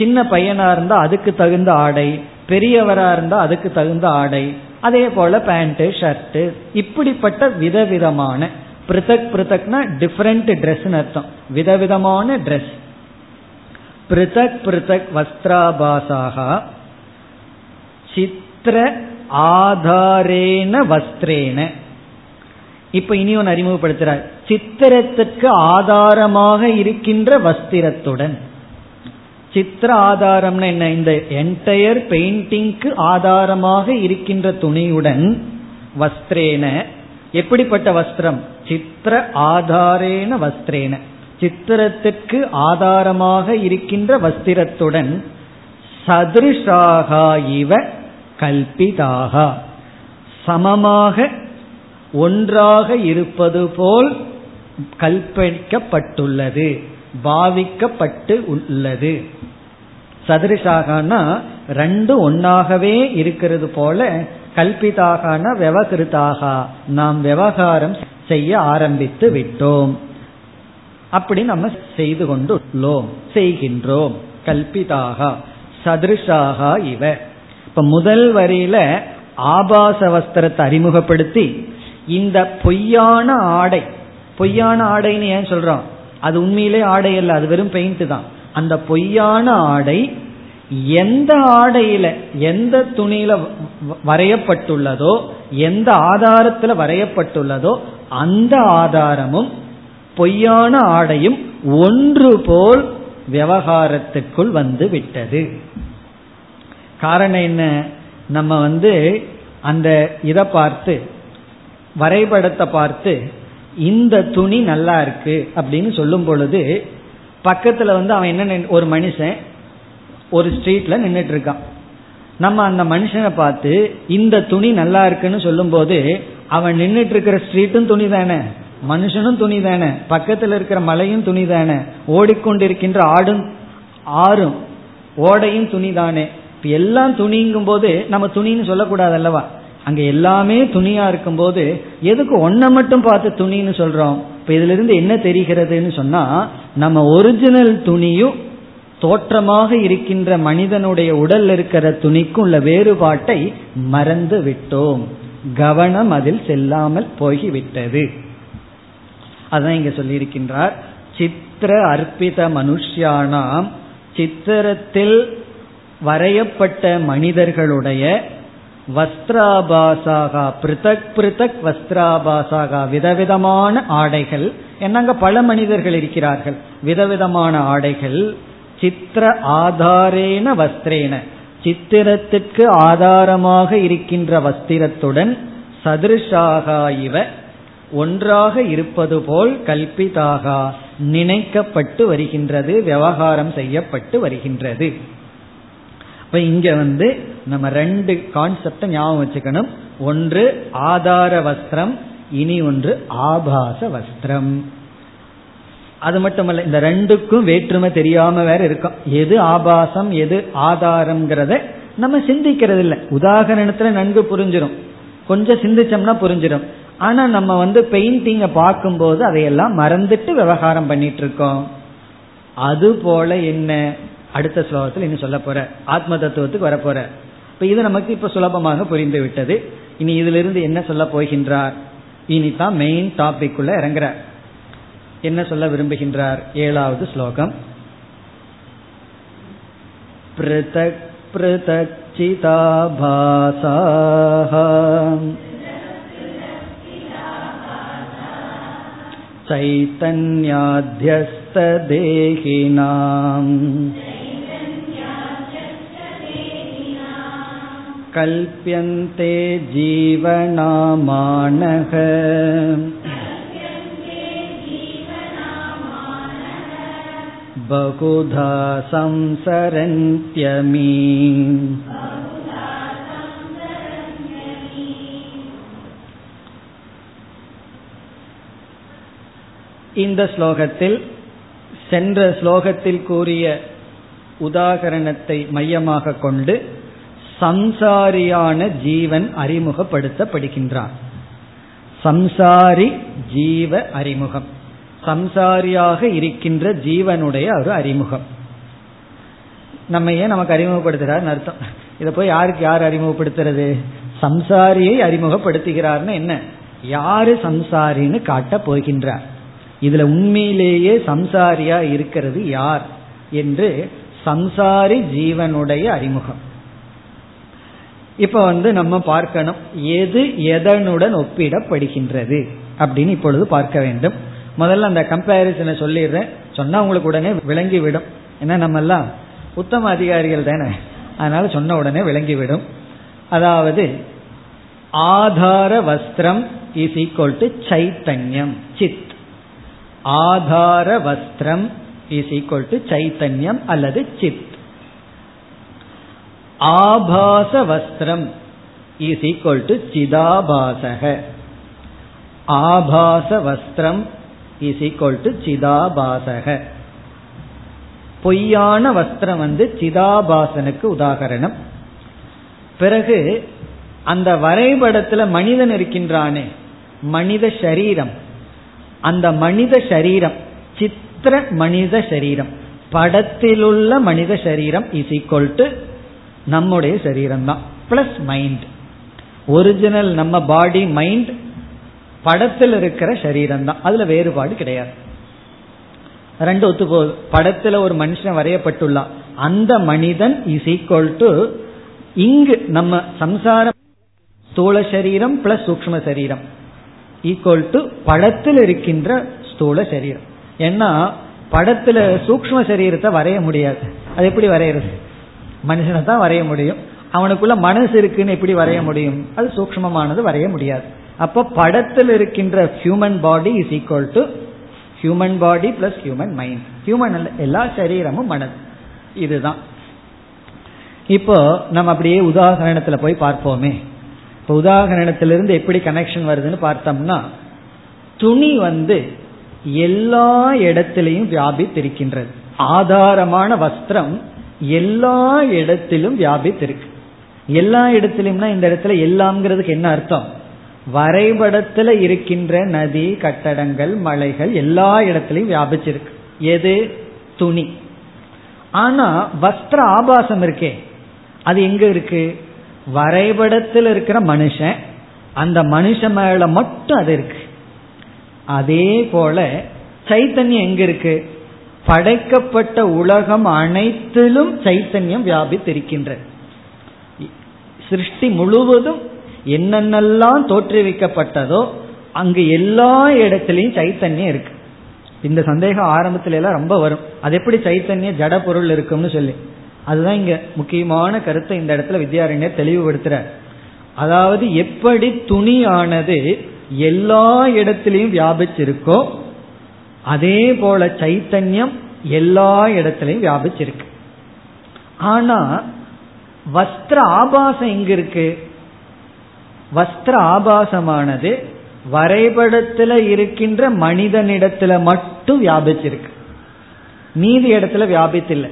சின்ன பையனா இருந்தா அதுக்கு தகுந்த ஆடை பெரியவரா இருந்தா அதுக்கு தகுந்த ஆடை அதே போல பேண்ட் ஷர்ட் இப்படிப்பட்ட விதவிதமான பிருத்தக் பிருத்தக்னா டிஃபரெண்ட் ட்ரெஸ் அர்த்தம். விதவிதமான ட்ரெஸ் பிருத்தக் பிருத்தக் வஸ்திராபாசாக சித்திர ஆதாரேன வஸ்திரேன. இப்ப இனி ஒன்று அறிமுகப்படுத்துறார். சித்திரத்திற்கு ஆதாரமாக இருக்கின்ற வஸ்திரத்துடன். சித்திர ஆதாரம்னா என்ன? இந்த என்டையர் பெயிண்டிங்க்கு ஆதாரமாக இருக்கின்ற துணியுடன் வஸ்திரேன. எப்படிப்பட்ட வஸ்திரம்? சித்திர ஆதாரேன வஸ்திரேன. சித்திரத்திற்கு ஆதாரமாக இருக்கின்ற வஸ்திரத்துடன் சதிருஷாக இவ கல்பிதாக. சமமாக ஒன்றாக இருப்பது போல் கல்பிக்கப்பட்டுள்ளது பாவிக்கப்பட்டு உள்ளது. சதிருஷாகனா ரெண்டு ஒன்னாகவே இருக்கிறது போல கல்பிதாகனா விவகிருதாக. நாம் விவகாரம் செய்ய ஆரம்பித்து விட்டோம். அப்படி நம்ம செய்து கொண்டு உள்ளோம் செய்கின்றோம். கல்பிதாக. சதிருஷாக இவ. இப்ப முதல் வரியில ஆபாச வஸ்திரத்தை அறிமுகப்படுத்தி இந்த பொய்யான ஆடை பொய்யான ஆடைன்னு ஏன் சொல்றோம்? அது உண்மையிலே ஆடை அல்ல அது வெறும் பெயிண்ட் தான். அந்த பொய்யான ஆடை எந்த ஆடையில எந்த துணியில வரையப்பட்டுள்ளதோ எந்த ஆதாரத்துல வரையப்பட்டுள்ளதோ அந்த ஆதாரமும் பொய்யான ஆடையும் ஒன்று போல் விவகாரத்துக்குள் வந்து விட்டது. காரணம் என்ன? நம்ம வந்து அந்த இதை பார்த்து வரைபடத்தை பார்த்து இந்த துணி நல்லா இருக்கு அப்படின்னு சொல்லும் பொழுது பக்கத்துல வந்து அவன் என்ன ஒரு மனுஷன் ஒரு ஸ்ட்ரீட்ல நின்றுட்டு இருக்கான். நம்ம அந்த மனுஷனை பார்த்து இந்த துணி நல்லா இருக்குன்னு சொல்லும் போது அவன் நின்றுட்டு இருக்கிற ஸ்ட்ரீட்டும் துணி தானே மனுஷனும் துணி தானே பக்கத்தில் இருக்கிற மலையும் துணி தானே ஓடிக்கொண்டிருக்கின்ற ஆடும் ஆறும் ஓடையும் துணி தானே. எல்லாம் துணிங்கும் போது நம்ம துணின்னு சொல்லக்கூடாது அல்லவா? அங்க எல்லாமே துணியா இருக்கும் போது எதுக்கு ஒன்ன மட்டும் பார்த்து துணின்னு சொல்றோம்? இப்ப இதுல இருந்து என்ன தெரிகிறதுன்னு சொன்னா நம்ம ஒரிஜினல் துணியும் தோற்றமாக இருக்கின்ற மனிதனுடைய உடல் இருக்கிற துணிக்கும் உள்ள வேறுபாட்டை மறந்து விட்டோம். கவனம் அதில் செல்லாமல் போய்விட்டது. அதான் இங்க சொல்லியிருக்கின்றார். சித்திர அர்ப்பித மனுஷியானாம் சித்திரத்தில் வரையப்பட்ட மனிதர்களுடைய வஸ்திராபாசாகா பிருத்தக் பிருத்தக் வஸ்திராபாசாகா விதவிதமான ஆடைகள். என்னங்க பல மனிதர்கள் இருக்கிறார்கள். விதவிதமான ஆடைகள். சித்திர ஆதாரேன வஸ்திரேன. சித்திரத்திற்கு ஆதாரமாக இருக்கின்ற வஸ்திரத்துடன் சதிருஷாக இவ ஒன்றாக இருப்பது போல் கல்பிதாக நினைக்கப்பட்டு வருகின்றது விவகாரம் செய்யப்பட்டு வருகின்றது. இப்ப இங்க வந்து நம்ம ரெண்டு கான்செப்ட ஞாபகம் வச்சுக்கணும். ஒன்று ஆதார வஸ்திரம் இனி ஒன்று ஆபாச வஸ்திரம். அது மட்டுமல்ல இந்த ரெண்டுக்கும் வேற்றுமை தெரியாம வேற இருக்கும். எது ஆபாசம் எது ஆதாரம்ங்கிறத நம்ம சிந்திக்கிறது இல்லை உதாகரணத்துல நன்கு புரிஞ்சிடும் கொஞ்சம் சிந்திச்சோம்னா புரிஞ்சிடும் ஆனா நம்ம வந்து பெயிண்டிங்க பார்க்கும்போது அதையெல்லாம் மறந்துட்டு விவகாரம் பண்ணிட்டு இருக்கோம். அது போல என்ன? அடுத்த ஸ்லோகத்தில் இன்னும் சொல்ல போற ஆத்ம தத்துவத்துக்கு வரப்போற இப்ப இது நமக்கு இப்ப சுலபமாக புரிந்து விட்டது இனி இதிலிருந்து என்ன சொல்ல போகின்றார் இனி தான் மெயின் டாபிக் உள்ள இறங்குறார் என்ன சொல்ல விரும்புகின்றார் ஏழாவது ஸ்லோகம் பிருதக் பிருதக் चिताभासाः चैतन्याध्यस्तदेहिनाम् कल्प्यन्ते जीवनामानः बहुधा संसरन्त्यमी இந்த ஸ்லோகத்தில் சென்ற ஸ்லோகத்தில் கூறிய உதாகரணத்தை மையமாக கொண்டு சம்சாரியான ஜீவன் அறிமுகப்படுத்தப்படுகின்றான் சம்சாரி ஜீவ அறிமுகம். சம்சாரியாக இருக்கின்ற ஜீவனுடைய ஒரு அறிமுகம். நம்ம ஏன் நமக்கு அறிமுகப்படுத்துறாருன்னு அர்த்தம்? இதை போய் யாருக்கு யார் அறிமுகப்படுத்துறது? சம்சாரியை அறிமுகப்படுத்துகிறார்னு என்ன? யாரு சம்சாரின்னு காட்ட போகின்றார். இதுல உண்மையிலேயே சம்சாரியா இருக்கிறது யார்? என்று சம்சாரி ஜீவனுடைய அறிமுகம். இப்ப வந்து நம்ம பார்க்கணும் எது எதனுடன் ஒப்பிடப்படுகின்றது அப்படின்னு இப்பொழுது பார்க்க வேண்டும். முதல்ல அந்த கம்பேரிசனை சொல்லிடுறேன். சொன்னா உங்களுக்கு உடனே விளங்கிவிடும். ஏன்னா நம்ம எல்லாம் உத்தம அதிகாரிகள் தானே. அதனால சொன்ன உடனே விளங்கிவிடும். அதாவது ஆதார வஸ்திரம் இஸ் ஈக்வல் டு சைத்தன்யம் சித். ஆதார வஸ்திரம் இஸ் ஈக்வல் டு சைத்தன்யம் அல்லது சித். ஆபாச வஸ்திரம் இஸ் ஈக்வல் டு சிதாபாசக. ஆபாச வஸ்திரம் இஸ் ஈக்வல் டு சிதாபாசக. பொய்யான வஸ்திரம் வந்து சிதாபாசனுக்கு உதாகரணம். பிறகு அந்த வரைபடத்துல மனிதன் இருக்கின்றானே மனித சரீரம். அந்த மனித சரீரம் சித்திர மனித சரீரம். படத்திலுள்ள மனித சரீரம் இஸ் ஈக்வல் டு நம்முடைய சரீரம் தான் பிளஸ் மைண்ட் ஒரிஜினல் நம்ம பாடி மைண்ட் படத்தில் இருக்கிற சரீரம் தான் அதுல வேறுபாடு கிடையாது. ரெண்டு ஒத்து போகுது. படத்துல ஒரு மனுஷன் வரையப்பட்டுள்ளான். அந்த மனிதன் இஸ் ஈக்குவல் டு இங்கு நம்ம சம்சாரம் ஸ்தூல சரீரம் பிளஸ் சூக்ம சரீரம். ஈக்குவல் டு படத்தில் இருக்கின்ற ஸ்தூல சரீரம். ஏன்னா படத்துல சூக்ம சரீரத்தை வரைய முடியாது. அது எப்படி வரைகிறது மனுஷனை தான் வரைய முடியும். அவனுக்குள்ள மனசு இருக்குன்னு எப்படி வரைய முடியும்? அது சூக்மமானது வரைய முடியாது. அப்ப படத்தில் இருக்கின்ற human body is equal to human body plus human mind human எல்லா சரீரமும் மனது. இதுதான். இப்போ நம்ம அப்படியே உதாகரணத்துல போய் பார்ப்போமே. இப்போ உதாகரணத்திலிருந்து எப்படி கனெக்ஷன் வருதுன்னு பார்த்தோம்னா துணி வந்து எல்லா இடத்திலையும் வியாபித்திருக்கின்றது. ஆதாரமான வஸ்திரம் எல்லா இடத்திலும் வியாபித்திருக்கு. எல்லா இடத்திலும்னா இந்த இடத்துல எல்லாம்ங்கிறதுக்கு என்ன அர்த்தம்? வரைபடத்துல இருக்கின்ற நதி கட்டடங்கள் மலைகள் எல்லா இடத்திலையும் வியாபிச்சிருக்கு. எது? துணி. ஆனா வஸ்திர ஆபாசம் இருக்கே. அது எங்க இருக்கு? வரைபடத்தில் இருக்கிற மனுஷன் அந்த மனுஷன் மேல மட்டும் அது இருக்கு. அதே போல சைத்தன்யம் எங்க இருக்கு? படைக்கப்பட்ட உலகம் அனைத்திலும் சைத்தன்யம் வியாபித்திருக்கின்றது சிருஷ்டி முழுவதும் என்னென்னலாம் தோற்றுவிக்கப்பட்டதோ அங்கு எல்லா இடத்திலையும் சைத்தன்யம் இருக்கு. இந்த சந்தேகம் ஆரம்பத்துல எல்லாம் ரொம்ப வரும். அது எப்படி சைத்தன்யம் ஜட பொருள் இருக்கும்னு சொல்லி. அதுதான் இங்க முக்கியமான கருத்தை இந்த இடத்துல வித்யாரண்யர் தெளிவுபடுத்துறார். அதாவது எப்படி துணியானது எல்லா இடத்திலையும் வியாபிச்சிருக்கோ அதே போல சைத்தன்யம் எல்லா இடத்திலையும் வியாபிச்சிருக்கு. ஆனா வஸ்திர ஆபாசம் எங்க இருக்கு? வஸ்திர ஆபாசமானது வரைபடத்துல இருக்கின்ற மனிதனிடத்துல மட்டும் வியாபிச்சிருக்கு. மீதி இடத்துல வியாபித்தில்லை.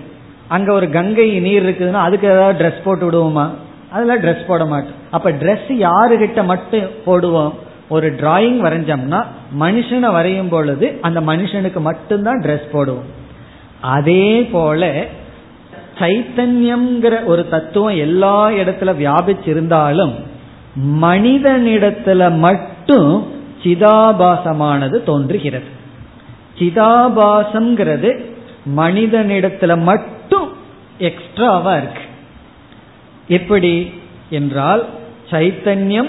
அங்க ஒரு கங்கை நீர் இருக்குதுன்னா அதுக்கு ஏதாவது ட்ரெஸ் போட்டு விடுவோமா? அதெல்லாம் ட்ரெஸ் போட மாட்டோம். அப்ப ட்ரெஸ் யாருகிட்ட மட்டும் போடுவோம்? ஒரு டிராயிங் வரைஞ்சோம்னா மனுஷனை வரையும் பொழுது அந்த மனுஷனுக்கு மட்டும்தான் ட்ரெஸ் போடுவோம். அதே போல சைத்தன்யம்ங்கிற ஒரு தத்துவம் எல்லா இடத்துல வியாபிச்சிருந்தாலும் மனிதனிடத்துல மட்டும் சிதாபாசமானது தோன்றுகிறது. சிதாபாசம்ங்கிறது மனிதனிடத்துல மட்டும் எக்ஸ்ட்ராவா இருக்கு. எப்படி? என்றால் சைத்தன்யம்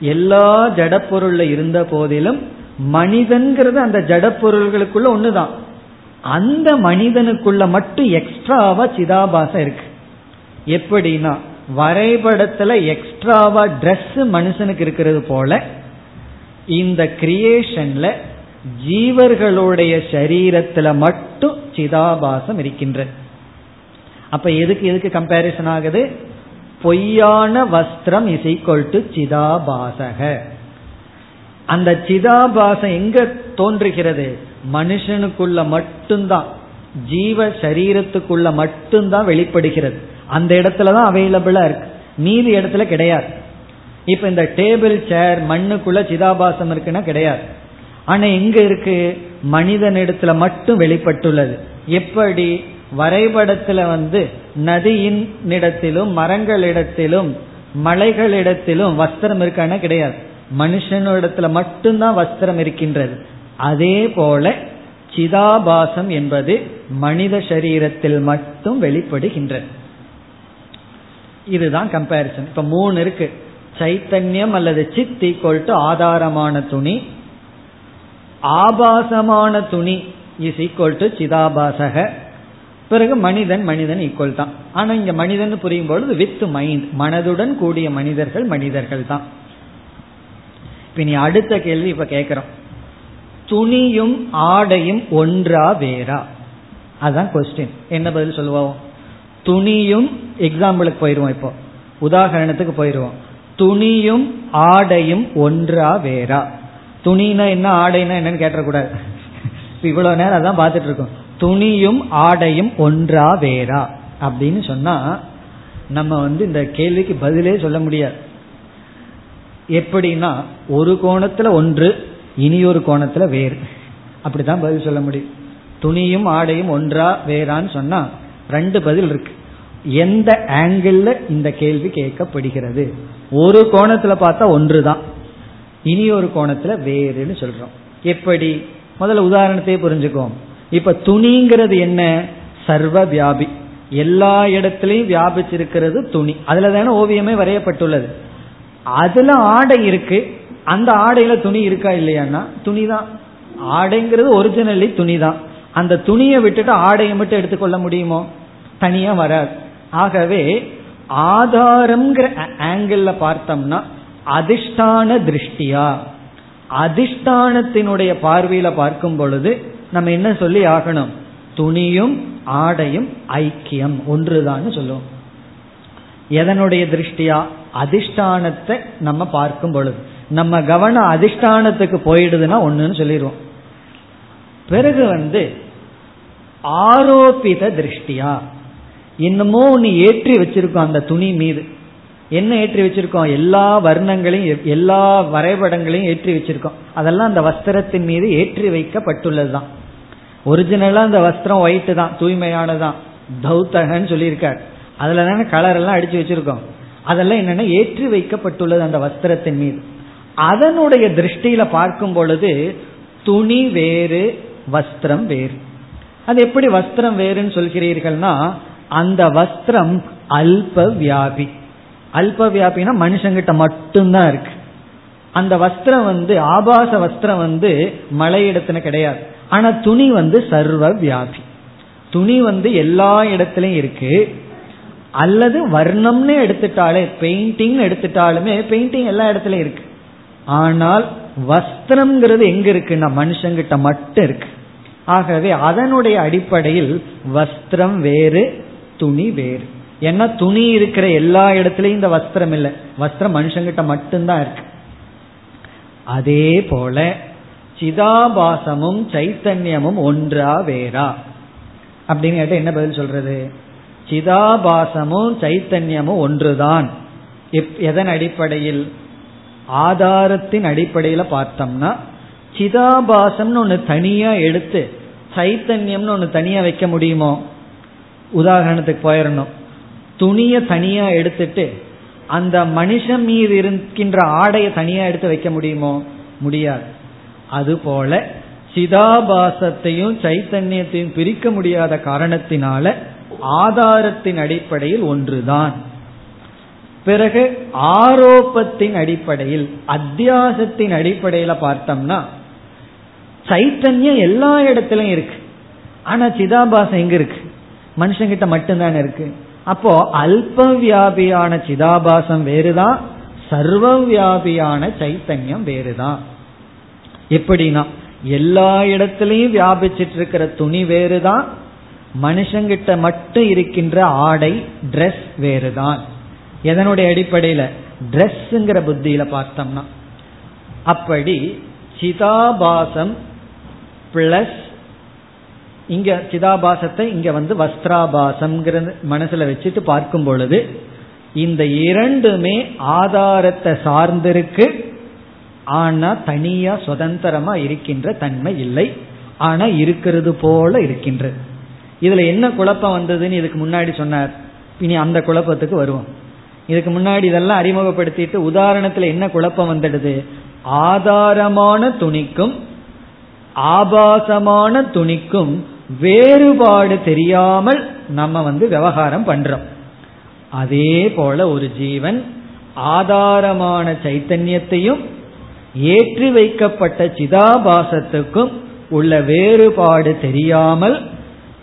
எல்லா ஜடப்பொருள்ல இருந்த போதிலும் மனிதன்கிறது அந்த ஜடப்பொருள்களுக்குள்ள ஒண்ணுதான். அந்த மனிதனுக்குள்ள மட்டும் எக்ஸ்ட்ராவா சிதாபாசம் இருக்கு. எப்படின்னா வரைபடத்துல எக்ஸ்ட்ராவா ட்ரெஸ் மனுஷனுக்கு இருக்கிறது போல இந்த கிரியேஷன்ல ஜீவர்களுடைய சரீரத்துல மட்டும் சிதாபாசம் இருக்கின்றது அப்ப எதுக்கு எதுக்கு கம்பேரிசன் ஆகுது? பொய்யான வஸ்திரம் இஸ் டு சிதாபாசக. அந்த சிதாபாசம் எங்க தோன்றுகிறது? மனுஷனுக்குள்ள மட்டும்தான். ஜீவ சரீரத்துக்குள்ள மட்டும்தான் வெளிப்படுகிறது. அந்த இடத்துலதான் அவைலபிளா இருக்கு. மீதி இடத்துல கிடையாது. இப்ப இந்த டேபிள் சேர் மண்ணுக்குள்ள சிதாபாசம் இருக்குன்னா கிடையாது. ஆனா எங்க இருக்கு? மனிதனிடத்துல மட்டும் வெளிப்பட்டுள்ளது. எப்படி? வரைபடத்துல வந்து நதியின் இடத்திலும் மரங்களிடத்திலும் மலைகளிடத்திலும் வஸ்திரம் இருக்கான கிடையாது. மனுஷனிடத்துல மட்டும்தான் வஸ்திரம் இருக்கின்றது. அதே போல சிதாபாசம் என்பது மனித சரீரத்தில் மட்டும் வெளிப்படுகின்றது. இதுதான் கம்பேரிசன் இப்ப மூணு இருக்கு. சைத்தன்யம் அல்லது சித் ஈக்குவல் டு ஆதாரமான துணி. ஆபாசமான துணி இஸ் ஈக்குவல் டு சிதாபாசக. பிறகு மனிதன் மனிதன் ஈக்குவல் தான். ஆனா இங்க மனிதன் புரியும் பொழுது வித் மைண்ட் மனதுடன் கூடிய மனிதர்கள் மனிதர்கள் தான். இப்ப நீ அடுத்த கேள்வி இப்ப கேக்குறோம். துணியும் ஆடையும் ஒன்றா வேறா? அதுதான் கொஸ்டின் என்ன பதில் சொல்லுவோம்? துணியும் எக்ஸாம்பிளுக்கு போயிருவோம் இப்போ. உதாகரணத்துக்கு போயிருவோம். துணியும் ஆடையும் ஒன்றா வேறா? துணினா என்ன ஆடைனா என்னன்னு கேட்டக்கூடாது இவ்வளவு நேரம் அதான் பார்த்துட்டு இருக்கோம். துணியும் ஆடையும் ஒன்றா வேறா? அப்படின்னு சொன்னா நம்ம வந்து இந்த கேள்விக்கு பதிலே சொல்ல முடியாது. எப்படின்னா ஒரு கோணத்துல ஒன்று இனி ஒரு கோணத்துல வேறு. அப்படிதான் பதில் சொல்ல முடியும். துணியும் ஆடையும் ஒன்றா வேறான்னு சொன்னா ரெண்டு பதில் இருக்கு. எந்த ஆங்கிள் இந்த கேள்வி கேட்கப்படுகிறது? ஒரு கோணத்துல பார்த்தா ஒன்றுதான். இனி ஒரு கோணத்துல வேறுன்னு சொல்றோம். எப்படி? முதல்ல உதாரணத்தையே புரிஞ்சுக்கோம் இப்ப துணிங்கிறது என்ன? சர்வ வியாபி. எல்லா இடத்திலையும் வியாபிச்சிருக்கிறது துணி. அதுல தானே ஓவியமே வரையப்பட்டுள்ளது. அதுல ஆடை இருக்கு. அந்த ஆடையில துணி இருக்கா இல்லையான்னா துணி தான் ஆடைங்கிறது ஒரிஜினலி துணி தான் அந்த துணியை விட்டுட்டு ஆடையை மட்டும் எடுத்துக்கொள்ள முடியுமோ? தனியா வராது. ஆகவே ஆதாரம்ங்கிற ஆங்கிள் பார்த்தோம்னா அதிஷ்டான திருஷ்டியா? அதிஷ்டானத்தினுடைய பார்வையில பார்க்கும் பொழுது நம்ம என்ன சொல்லி ஆகணும்? துணியும் ஆடையும் ஐக்கியம். ஒன்றுதான் சொல்லுவோம். எதனுடைய திருஷ்டியா? அதிஷ்டானத்தை நம்ம பார்க்கும் பொழுது. நம்ம கவனம் அதிஷ்டானத்துக்கு போயிடுதுன்னா ஒண்ணுன்னு சொல்லிடுவோம். பிறகு வந்து ஆரோபித திருஷ்டியா? என்னமோ ஒன்று ஏற்றி வச்சிருக்கோம் அந்த துணி மீது. என்ன ஏற்றி வச்சிருக்கோம்? எல்லா வர்ணங்களையும் எல்லா வரைபடங்களையும் ஏற்றி வச்சிருக்கோம். அதெல்லாம் அந்த வஸ்திரத்தின் மீது ஏற்றி வைக்கப்பட்டுள்ளதுதான். ஒரிஜினலா அந்த வஸ்திரம் ஒயிட் தான் தூய்மையானதான் தௌத்தகன்னு சொல்லியிருக்கார். அதுல தானே கலர் எல்லாம் அடிச்சு வச்சிருக்கோம்? அதெல்லாம் என்னன்னா ஏற்றி வைக்கப்பட்டுள்ளது அந்த வஸ்திரத்தின் மீது. அதனுடைய திருஷ்டியில பார்க்கும் பொழுது துணி வேறு வஸ்திரம் வேறு. அது எப்படி வஸ்திரம் வேறுன்னு சொல்கிறீர்கள்னா அந்த வஸ்திரம் அல்ப வியாபி. அல்ப வியாபினா மனுஷங்கிட்ட மட்டும்தான் இருக்கு. அந்த வஸ்திரம் வந்து ஆபாச வஸ்திரம் வந்து மலையிடத்துல கிடையாது. ஆனா துணி வந்து சர்வ வியாபி துணி வந்து எல்லா இடத்துலயும் இருக்கு. அல்லது வர்ணம்னு எடுத்துட்டாலே பெயிண்டிங் எடுத்துட்டாலுமே பெயிண்டிங் எல்லா இடத்துலயும் இருக்கு. ஆனால் வஸ்திரம்ங்கிறது எங்க இருக்குன்னா மனுஷங்கிட்ட மட்டும் இருக்கு. ஆகவே அதனுடைய அடிப்படையில் வஸ்திரம் வேறு துணி வேறு. ஏன்னா துணி இருக்கிற எல்லா இடத்துலயும் இந்த வஸ்திரம் இல்லை. வஸ்திரம் மனுஷங்கிட்ட மட்டும்தான் இருக்கு. அதே போல சிதாபாசமும் சைத்தன்யமும் ஒன்றா வேறா. அப்படின்னு கேட்ட என்ன பதில் சொல்றது? சிதாபாசமும் சைத்தன்யமும் ஒன்றுதான். எதன் அடிப்படையில்? ஆதாரத்தின் அடிப்படையில் பார்த்தோம்னா சிதாபாசம்னு ஒன்று தனியா எடுத்து சைத்தன்யம்னு ஒன்று தனியா வைக்க முடியுமோ? உதாரணத்துக்கு போயிடணும் துணியை தனியா எடுத்துட்டு அந்த மனுஷன் மீது இருக்கின்ற ஆடையை தனியா எடுத்து வைக்க முடியுமோ? முடியாது. அதுபோல சிதாபாசத்தையும் சைத்தன்யத்தையும் பிரிக்க முடியாத காரணத்தினால ஆதாரத்தின் அடிப்படையில் ஒன்றுதான். பிறகு ஆரோப்பத்தின் அடிப்படையில் அத்தியாசத்தின் அடிப்படையில பார்த்தோம்னா சைத்தன்யம் எல்லா இடத்திலும் இருக்கு. ஆனா சிதாபாசம் எங்க இருக்கு? மனுஷங்கிட்ட மட்டும்தானே இருக்கு. அப்போ அல்ப வியாபியான சிதாபாசம் வேறுதான் சர்வ வியாபியான சைத்தன்யம் வேறுதான். எப்படின்னா எல்லா இடத்திலையும் வியாபிச்சிட்டு இருக்கிற துணி வேறுதான் மனுஷங்கிட்ட மட்டும் இருக்கின்ற ஆடை ட்ரெஸ் வேறுதான். எதனுடைய அடிப்படையில? ட்ரெஸ்ஸுங்கிற புத்தியில பார்த்தோம்னா அப்படி சிதாபாசம் பிளஸ் இங்க சிதாபாசத்தை இங்க வந்து வஸ்திராபாசம் மனசுல வச்சுட்டு பார்க்கும் பொழுது இந்த இரண்டுமே ஆதாரத்தை சார்ந்திருக்கு ஆனா தனியா சுதந்திரமா இருக்கின்ற தன்மை இல்லை. ஆனா இருக்கிறது போல இருக்கின்றது இதுல என்ன குழப்பம் வந்ததுன்னு இதுக்கு முன்னாடி சொன்னார். இனி அந்த குழப்பத்துக்கு வருவோம். இதுக்கு முன்னாடி இதெல்லாம் அறிமுகப்படுத்திட்டு உதாரணத்துல என்ன குழப்பம் வந்துடுது? ஆதாரமான துணிக்கும் ஆபாசமான துணிக்கும் வேறுபாடு தெரியாமல் நம்ம வந்து விவகாரம் பண்றோம். அதே போல ஒரு ஜீவன் ஆதாரமான சைத்தன்யத்தையும் ஏற்றி வைக்கப்பட்ட சிதாபாசத்துக்கும் உள்ள வேறுபாடு தெரியாமல்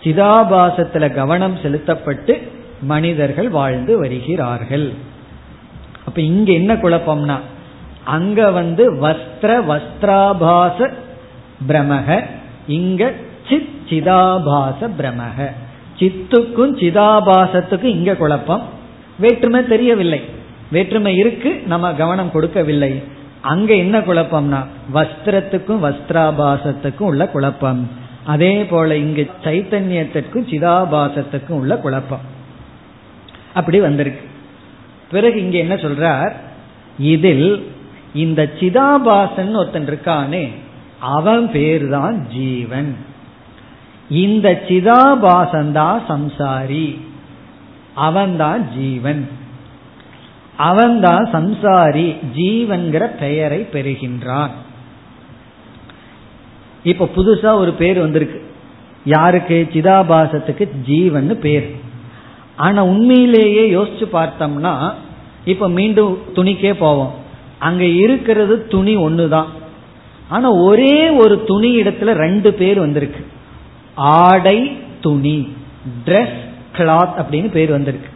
சிதாபாசத்துல கவனம் செலுத்தப்பட்டு மனிதர்கள் வாழ்ந்து வருகிறார்கள். அப்ப இங்க என்ன குழப்பம்னா அங்க வந்து வஸ்திர வஸ்திராபாச பிரமக இங்க சித் சிதாபாச பிரமக. சித்துக்கும் சிதாபாசத்துக்கும் இங்க குழப்பம். வேற்றுமை தெரியவில்லை. வேற்றுமை இருக்கு நம்ம கவனம் கொடுக்கவில்லை. அங்க என்ன குழப்பம்னா வஸ்திரத்துக்கும் வஸ்திராபாசத்துக்கும் உள்ள குழப்பம். அதே போல இங்கு சைத்தன்யத்திற்கும் சிதாபாசத்துக்கும் உள்ள குழப்பம். அப்படி வந்திருக்கு. பிறகு இங்க என்ன சொல்றார்? இதில் இந்த சிதாபாசன் ஒருத்தன் இருக்கானே அவன் பேர் தான் ஜீவன். இந்த சிதாபாசன் தான் சம்சாரி. அவன்தான் ஜீவன். அவன்தான் சம்சாரி ஜீவன்கிற பெயரை பெறுகின்றான். இப்ப புதுசா ஒரு பேர் வந்திருக்கு. யாருக்கு? சிதாபாசத்துக்கு ஜீவன் பேர். ஆனா உண்மையிலேயே யோசிச்சு பார்த்தோம்னா இப்ப மீண்டும் துணிக்கே போவோம். அங்க இருக்கிறது துணி ஒண்ணுதான். ஆனா ஒரே ஒரு துணி இடத்துல ரெண்டு பேர் வந்திருக்கு. ஆடை துணி ட்ரெஸ் கிளாத் அப்படின்னு பேர் வந்திருக்கு.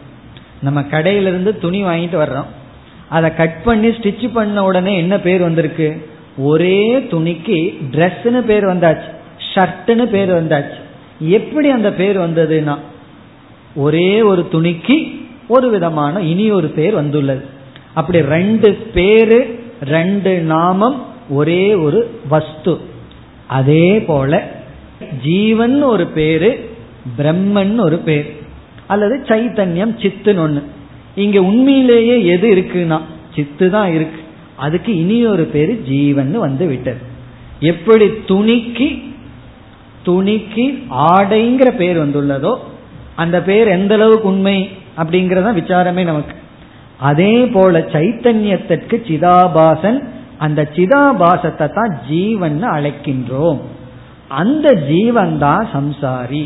நம்ம கடையிலிருந்து துணி வாங்கிட்டு வர்றோம். அதை கட் பண்ணி ஸ்டிச் பண்ண உடனே என்ன பேர் வந்திருக்கு? ஒரே துணிக்கு ட்ரெஸ்ன்னு பேர் வந்தாச்சு. ஷர்ட்னு பேர் வந்தாச்சு. எப்படி அந்த பேர் வந்ததுன்னா ஒரே ஒரு துணிக்கு ஒரு விதமான இனி ஒரு பேர் வந்துள்ளது. அப்படி ரெண்டு பேரு ரெண்டு நாமம் ஒரே ஒரு வஸ்து. அதே போல ஜீவன் ஒரு பேரு பிரம்மன் ஒரு பேர். அல்லது சைத்தன்யம் சித்துன்னு ஒண்ணு. இங்க உண்மையிலேயே எது இருக்குன்னா சித்து தான் இருக்கு. அதுக்கு இனி ஒரு பேரு ஜீவன் வந்து விட்டது. எப்படி துணிக்கு துணிக்கு ஆடைங்கிற பேர் வந்துள்ளதோ அந்த பேர் எந்த அளவுக்கு உண்மை அப்படிங்கறத விசாரமே நமக்கு. அதே போல சைத்தன்யத்திற்கு சிதாபாசன் அந்த சிதாபாசத்தை தான் ஜீவன் அழைக்கின்றோம். அந்த ஜீவன் தான் சம்சாரி.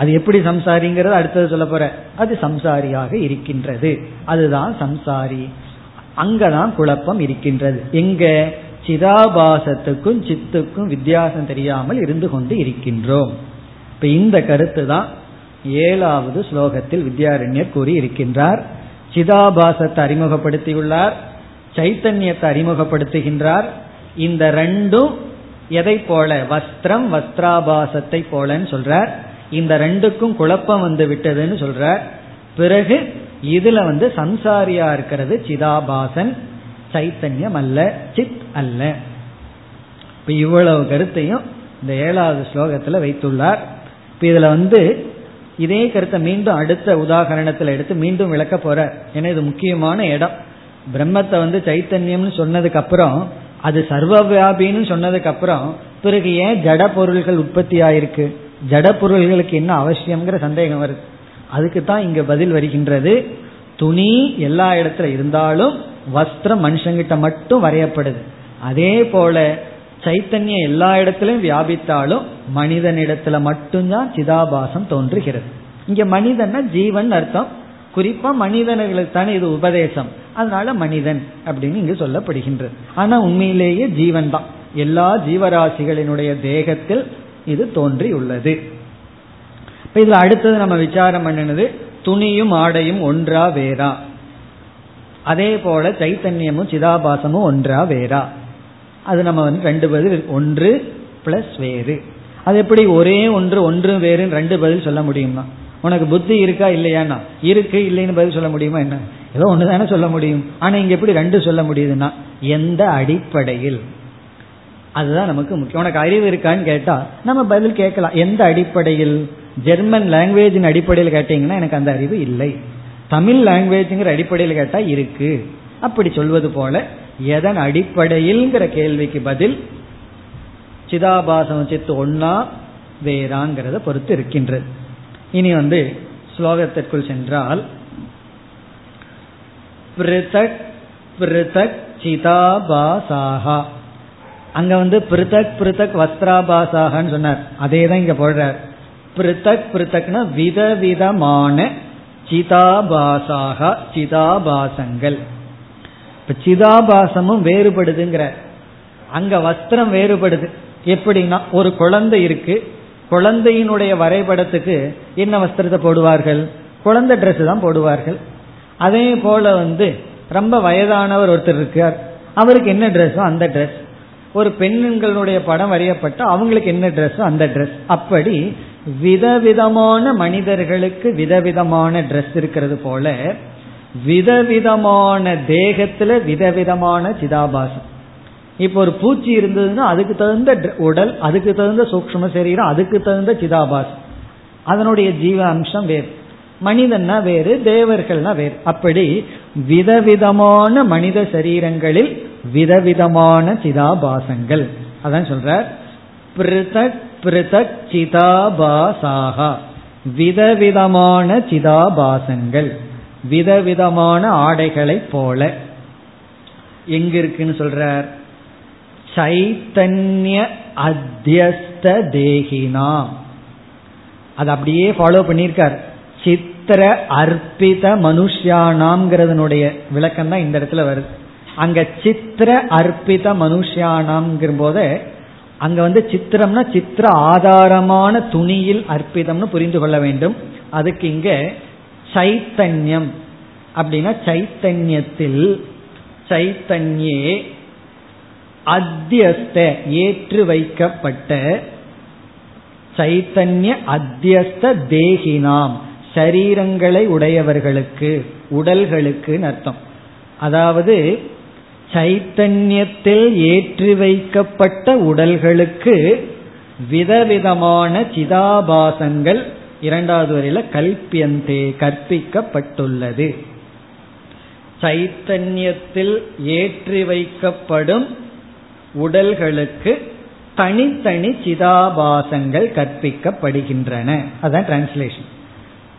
அது எப்படி சம்சாரிங்கிறது அடுத்தது சொல்ல போற. அது சம்சாரியாக இருக்கின்றது. அதுதான் சம்சாரி. அங்கதான் குழப்பம் இருக்கின்றது. எங்க? சிதாபாசத்துக்கும் சித்துக்கும் வித்தியாசம் தெரியாமல் இருந்து கொண்டு இருக்கின்றோம். இப்ப இந்த கருத்து தான் ஏழாவது ஸ்லோகத்தில் வித்யாரண்யர் கூறி இருக்கின்றார் சிதாபாசத்தை அறிமுகப்படுத்தியுள்ளார். சைத்தன்யத்தை அறிமுகப்படுத்துகின்றார். இந்த ரெண்டும் எதை போல? வஸ்திரம் வஸ்திராபாசத்தை போலன்னு சொல்றார். இந்த ரெண்டுக்கும் குழப்பம் வந்து விட்டதுன்னு சொல்ற. பிறகு இதுல வந்து சம்சாரியா இருக்கிறது சிதாபாசன். சைத்தன்யம் அல்ல சித் அல்ல. இப்ப இவ்வளவு கருத்தையும் இந்த ஏழாவது ஸ்லோகத்துல வைத்துள்ளார். இப்ப இதுல வந்து இதே கருத்தை மீண்டும் அடுத்த உதாகரணத்தில் எடுத்து மீண்டும் விளக்க போற ஏன்னா இது முக்கியமான இடம். பிரம்மத்தை வந்து சைத்தன்யம்னு சொன்னதுக்கு அப்புறம் அது சர்வ வியாபின்னு சொன்னதுக்கு அப்புறம் பிறகு ஏன் ஜட பொருள்கள் உற்பத்தி ஆயிருக்கு ஜட பொருள்களுக்கு என்ன அவசியம்ங்கிற சந்தேகம் வருது. அதுக்கு தான் இங்க பதில் வருகின்றது. துணி எல்லா இடத்துல இருந்தாலும் வஸ்திரம் மனுஷங்கிட்ட மட்டும் வரையப்படுது. அதே போல சைத்தன்யம் எல்லா இடத்திலும் வியாபித்தாலும் மனிதனிடத்துல மட்டும்தான் சிதாபாசம் தோன்றுகிறது. இங்க மனிதன்னா ஜீவன் அர்த்தம். குறிப்பா மனிதர்களுக்கு தானே இது உபதேசம். அதனால மனிதன் அப்படின்னு இங்கு சொல்லப்படுகின்றது. ஆனா உண்மையிலேயே ஜீவன் தான். எல்லா ஜீவராசிகளினுடைய தேகத்தில் இது தோன்றியுள்ளது. இப்ப இதுல அடுத்தது நம்ம விசாரம் பண்ணினது துணியும் ஆடையும் ஒன்றா வேறா. அதே போல சைத்தன்யமும் சிதாபாசமும் ஒன்றா வேறா. அது நம்ம வந்து ரெண்டு பதில் ஒன்று பிளஸ் வேறு. அது எப்படி ஒரே ஒன்று ஒன்று வேறுன்னு ரெண்டு பதில் சொல்ல முடியுமா உனக்கு புத்தி இருக்கா இல்லையானா இருக்கு இல்லைன்னு பதில் சொல்ல முடியுமா என்ன? ஏதோ ஒன்று தானே சொல்ல முடியும். ஆனால் இங்கே எப்படி ரெண்டு சொல்ல முடியுதுன்னா எந்த அடிப்படையில்? அதுதான் நமக்கு முக்கியம். உனக்கு அறிவு இருக்கான்னு கேட்டா நம்ம பதில் கேட்கலாம். எந்த அடிப்படையில்? ஜெர்மன் லாங்குவேஜின் அடிப்படையில் கேட்டீங்கன்னா எனக்கு அந்த அறிவு இல்லை. தமிழ் லாங்குவேஜ்ங்கிற அடிப்படையில் கேட்டா இருக்கு. அப்படி சொல்வது போல எதன் அடிப்படையில்ங்கிற கேள்விக்கு பதில் சிதாபாசம் சித்து ஒன்னா வேறாங்கிறத பொறுத்து இருக்கின்றது. இனி வந்து ஸ்லோகத்திற்குள் சென்றால் பிருதக் பிருதக் சிதாபாசாகா அங்க வந்து பிருத்தக் பிருத்தக் வஸ்திராபாசாகன்னு சொன்னார். அதே தான் இங்க போடுறார். பிருத்தக் பிருத்தக்னா விதவிதமான சிதாபாசாக சிதாபாசங்கள். இப்ப சிதாபாசமும் வேறுபடுதுங்கிற. அங்க வஸ்திரம் வேறுபடுது. எப்படின்னா ஒரு குழந்தை இருக்கு. குழந்தையினுடைய வரைபடத்துக்கு என்ன வஸ்திரத்தை போடுவார்கள்? குழந்தை ட்ரெஸ் தான் போடுவார்கள். அதே போல வந்து ரொம்ப வயதானவர் ஒருத்தர் இருக்கார். அவருக்கு என்ன ட்ரெஸ்ஸோ அந்த ட்ரெஸ் ஒரு பெண்களுடைய படம் வரையப்பட்ட அவங்களுக்கு என்ன ட்ரெஸ்ஸோ அந்த ட்ரெஸ் அப்படி விதவிதமான மனிதர்களுக்கு விதவிதமான ட்ரெஸ் இருக்கிறது போல விதவிதமான தேகத்துல விதவிதமான சிதாபாசம். இப்போ ஒரு பூச்சி இருந்ததுன்னா அதுக்கு தகுந்த உடல் அதுக்கு தகுந்த சூக்ம சரீரம் அதுக்கு தகுந்த சிதாபாசம். அதனுடைய ஜீவ அம்சம் வேறு. மனிதன்னா வேறு தேவர்கள்னா வேறு. அப்படி விதவிதமான மனித சரீரங்களில் விதவிதமான சிதாபாசங்கள். அதான் சொல்றார். பிருதக் பிருதக் சிதாபாசாகா. விதவிதமான சிதாபாசங்கள். விதவிதமான ஆடைகளைப் போல. எங்க இருக்குன்னு சொல்றார்? சைத்தன்ய அத்தியஸ்த தேகினா. அது அப்படியே ஃபாலோ பண்ணியிருக்கார். சித்திர அர்ப்பித மனுஷியானாம்ங்கிறதனுடைய விளக்கம் தான் இந்த இடத்துல வருது. அங்க சித்திர அர்ப்பித மனுஷியானாம்ங்கிற போது அங்க வந்து சித்திரம்னா சித்திர ஆதாரமான துணியில் அர்ப்பிதம்னு புரிந்து கொள்ள வேண்டும். அதுக்கு இங்க சைத்தன்யம். அப்படின்னா சைத்தன்யத்தில் சைத்தன்யே அத்தியஸ்த ஏற்று வைக்கப்பட்ட சைத்தன்ய அத்தியஸ்த தேகினாம். சரீரங்களை உடையவர்களுக்கு உடல்களுக்கு அர்த்தம். அதாவது சைத்தன்யத்தில் ஏற்றி வைக்கப்பட்ட உடல்களுக்கு விதவிதமான சிதாபாசங்கள் இரண்டாவது வரையில கல்பியந்தே கற்பிக்கப்பட்டுள்ளது. சைத்தன்யத்தில் ஏற்றி வைக்கப்படும் உடல்களுக்கு தனித்தனி சிதாபாசங்கள் கற்பிக்கப்படுகின்றன. அதான் டிரான்ஸ்லேஷன்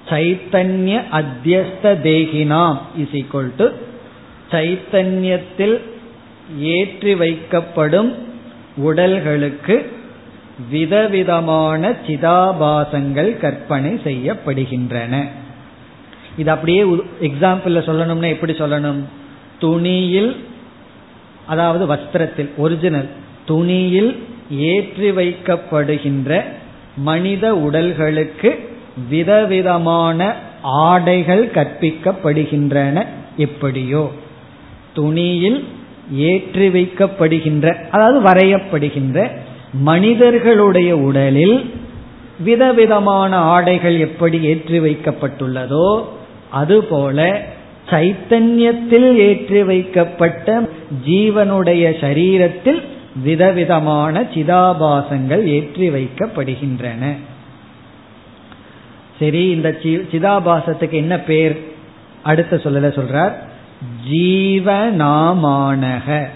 சைத்தன்ய அத்தியஸ்த தேகினாம் இஸ் ஈக்வல் டு சைத்தன்யத்தில் ஏற்றி வைக்கப்படும் உடல்களுக்கு விதவிதமான சிதாபாசங்கள் கற்பனை செய்யப்படுகின்றன. இது அப்படியே எக்ஸாம்பிள் சொல்லணும்னா எப்படி சொல்லணும்? துணியில் அதாவது வஸ்திரத்தில் ஒரிஜினல் துணியில் ஏற்றி வைக்கப்படுகின்ற மனித உடல்களுக்கு விதவிதமான ஆடைகள் கற்பிக்கப்படுகின்றன எப்படியோ. துணியில் ஏற்றி வைக்கப்படுகின்ற அதாவது வரையப்படுகின்ற மனிதர்களுடைய உடலில் விதவிதமான ஆடைகள் எப்படி ஏற்றி வைக்கப்பட்டுள்ளதோ அதுபோல சைத்தன்யத்தில் ஏற்றி வைக்கப்பட்ட ஜீவனுடைய சரீரத்தில் விதவிதமான சிதாபாசங்கள் ஏற்றி வைக்கப்படுகின்றன. சரி இந்த சிதாபாசத்துக்கு என்ன பேர்? அடுத்த சொல்லல சொல்றார். ஜீவநாமானக.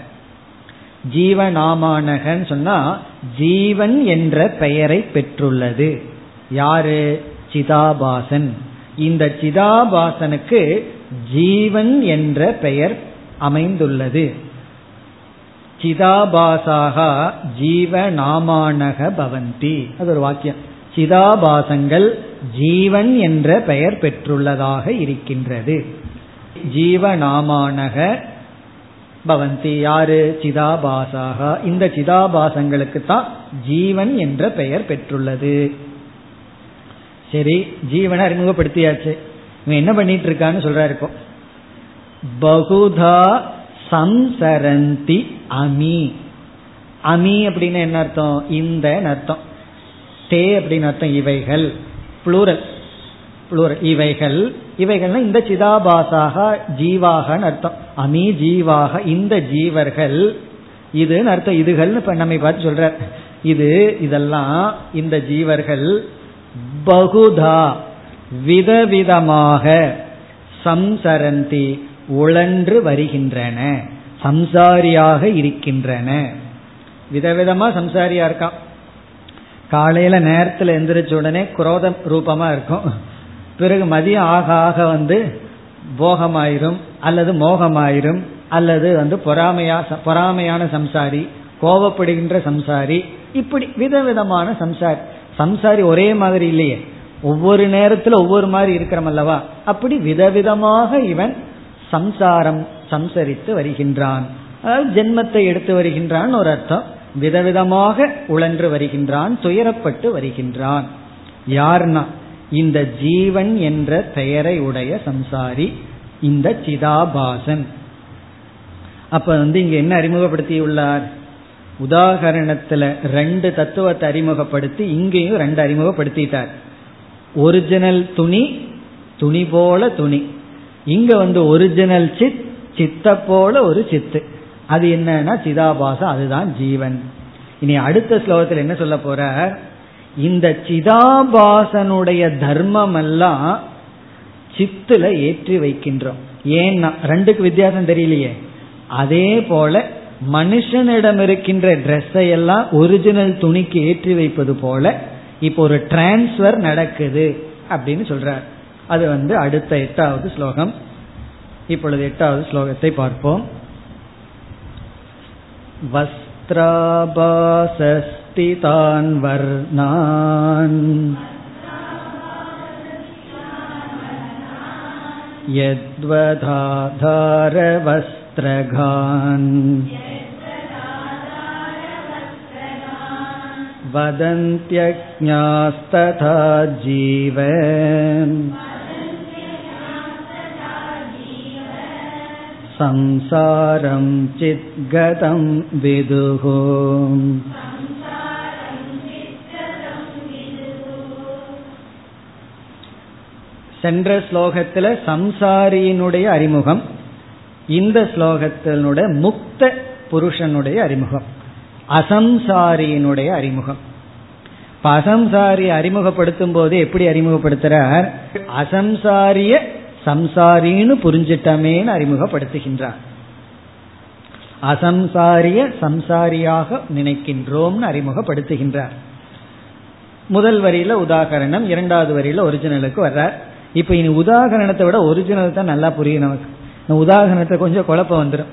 ஜீவநாமானகன்னு சொன்னா ஜீவன் என்ற பெயரை பெற்றுள்ளது. யாரு? சிதாபாசன். இந்த சிதாபாசனுக்கு ஜீவன் என்ற பெயர் அமைந்துள்ளது. சிதாபாசாக ஜீவநாமானக பவந்தி. அது ஒரு வாக்கியம். சிதாபாசங்கள் ஜீவன் என்ற பெயர் பெற்றுள்ளதாக இருக்கின்றது. ஜீவநாமானக பவந்தி. யாரு? சிதாபாசாக. இந்த சிதாபாசங்களுக்கு தான் ஜீவன் என்ற பெயர் பெற்றுள்ளது. சரி ஜீவனை அறிமுகப்படுத்தியாச்சு. இவன் என்ன பண்ணிட்டு இருக்கான்னு சொல்றாரு இருக்கும் பகுதா சம்சரந்தி அமி. அமி அப்படின்னு என்ன அர்த்தம்? இந்த அர்த்தம். தே அப்படின்னு அர்த்தம் இவைகள். புளூரல் இவைகள் இவைகள்னா இந்த சிதாபாசாக ஜீவாகன்னு அர்த்தம். அமி ஜீவாக இந்த ஜீவர்கள் இதுன்னு அர்த்தம். இதுகள்னு இப்ப நம்ம பார்த்து சொல்ற இது இதெல்லாம் இந்த ஜீவர்கள் பகுதா விதவிதமாக சம்சரந்தி உழன்று வருகின்றன சம்சாரியாக இருக்கின்றன. விதவிதமா சம்சாரியா இருக்கான். காலையில நேரத்துல எந்திரிச்ச உடனே குரோத ரூபமா இருக்கும். பிறகு மதியம் ஆக ஆக வந்து போகமாயிரும் அல்லது மோகமாயிரும் அல்லது வந்து பொறாமையா பொறாமையான சம்சாரி கோபப்படுகின்ற சம்சாரி இப்படி விதவிதமான சம்சாரி. சம்சாரி ஒரே மாதிரி இல்லையே. ஒவ்வொரு நேரத்துல ஒவ்வொரு மாதிரி இருக்கிறோம் அல்லவா? அப்படி விதவிதமாக இவன் சம்சாரம் சம்சரித்து வருகின்றான். அதாவது ஜென்மத்தை எடுத்து வருகின்றான் ஒரு அர்த்தம். விதவிதமாக உழன்று வருகின்றான் துயரப்பட்டு வருகின்றான். யார்னா இந்த ஜீவன் என்ற பெயரை உடைய சம்சாரி இந்த சிதாபாசன். அப்ப வந்து இங்க என்ன அறிமுகப்படுத்தியுள்ளார்? உதாகரணத்துல ரெண்டு தத்துவத்தை அறிமுகப்படுத்தி இங்கேயும் ரெண்டு அறிமுகப்படுத்திட்டார். ஒரிஜினல் துணி துணி போல துணி. இங்க வந்து ஒரிஜினல் சித் சித்த போல ஒரு சித்து. அது என்னன்னா சிதாபாசம் அதுதான் ஜீவன். இனி அடுத்த ஸ்லோகத்தில் என்ன சொல்ல போற இந்த சிதாபாசனுடைய தர்மம் எல்லாம் சித்துல ஏற்றி வைக்கின்றோம். ஏன்னா ரெண்டுக்கு வித்தியாசம் தெரியலையே. அதே போல மனுஷனிடம் இருக்கின்ற ட்ரெஸ்ஸை எல்லாம் ஒரிஜினல் துணிக்கு ஏற்றி வைப்பது போல இப்போ ஒரு டிரான்ஸ்ஃபர் நடக்குது அப்படின்னு சொல்றார். அது வந்து அடுத்த எட்டாவது ஸ்லோகம். இப்பொழுது எட்டாவது ஸ்லோகத்தை பார்ப்போம். वस्त्राभासस्तितान् वर्णान् यद्वधाधारवस्त्रघान् वदन्त्यज्ञास्तथा जीव संसारं चिद्गतं विदुः சென்ற ஸ்லோகத்துல சம்சாரியினுடைய அறிமுகம் இந்த ஸ்லோகத்தினுடைய முக்த புருஷனுடைய அறிமுகம் அசம்சாரியினுடைய அறிமுகம். அசம்சாரியை அறிமுகப்படுத்தும் போது எப்படி அறிமுகப்படுத்துறார்? அசம்சாரிய சம்சாரின்னு புரிஞ்சிட்டமேன்னு அறிமுகப்படுத்துகின்றார். அசம்சாரிய சம்சாரியாக நினைக்கின்றோம்னு அறிமுகப்படுத்துகின்றார். முதல் வரியில உதாகரணம் இரண்டாவது வரியில ஒரிஜினலுக்கு வர்றார். இப்ப இனி உதாகரணத்தை விட ஒரிஜினல் தான் நல்லா புரியும் நமக்கு. இந்த உதாகரணத்தை கொஞ்சம் குழப்பம் வந்துடும்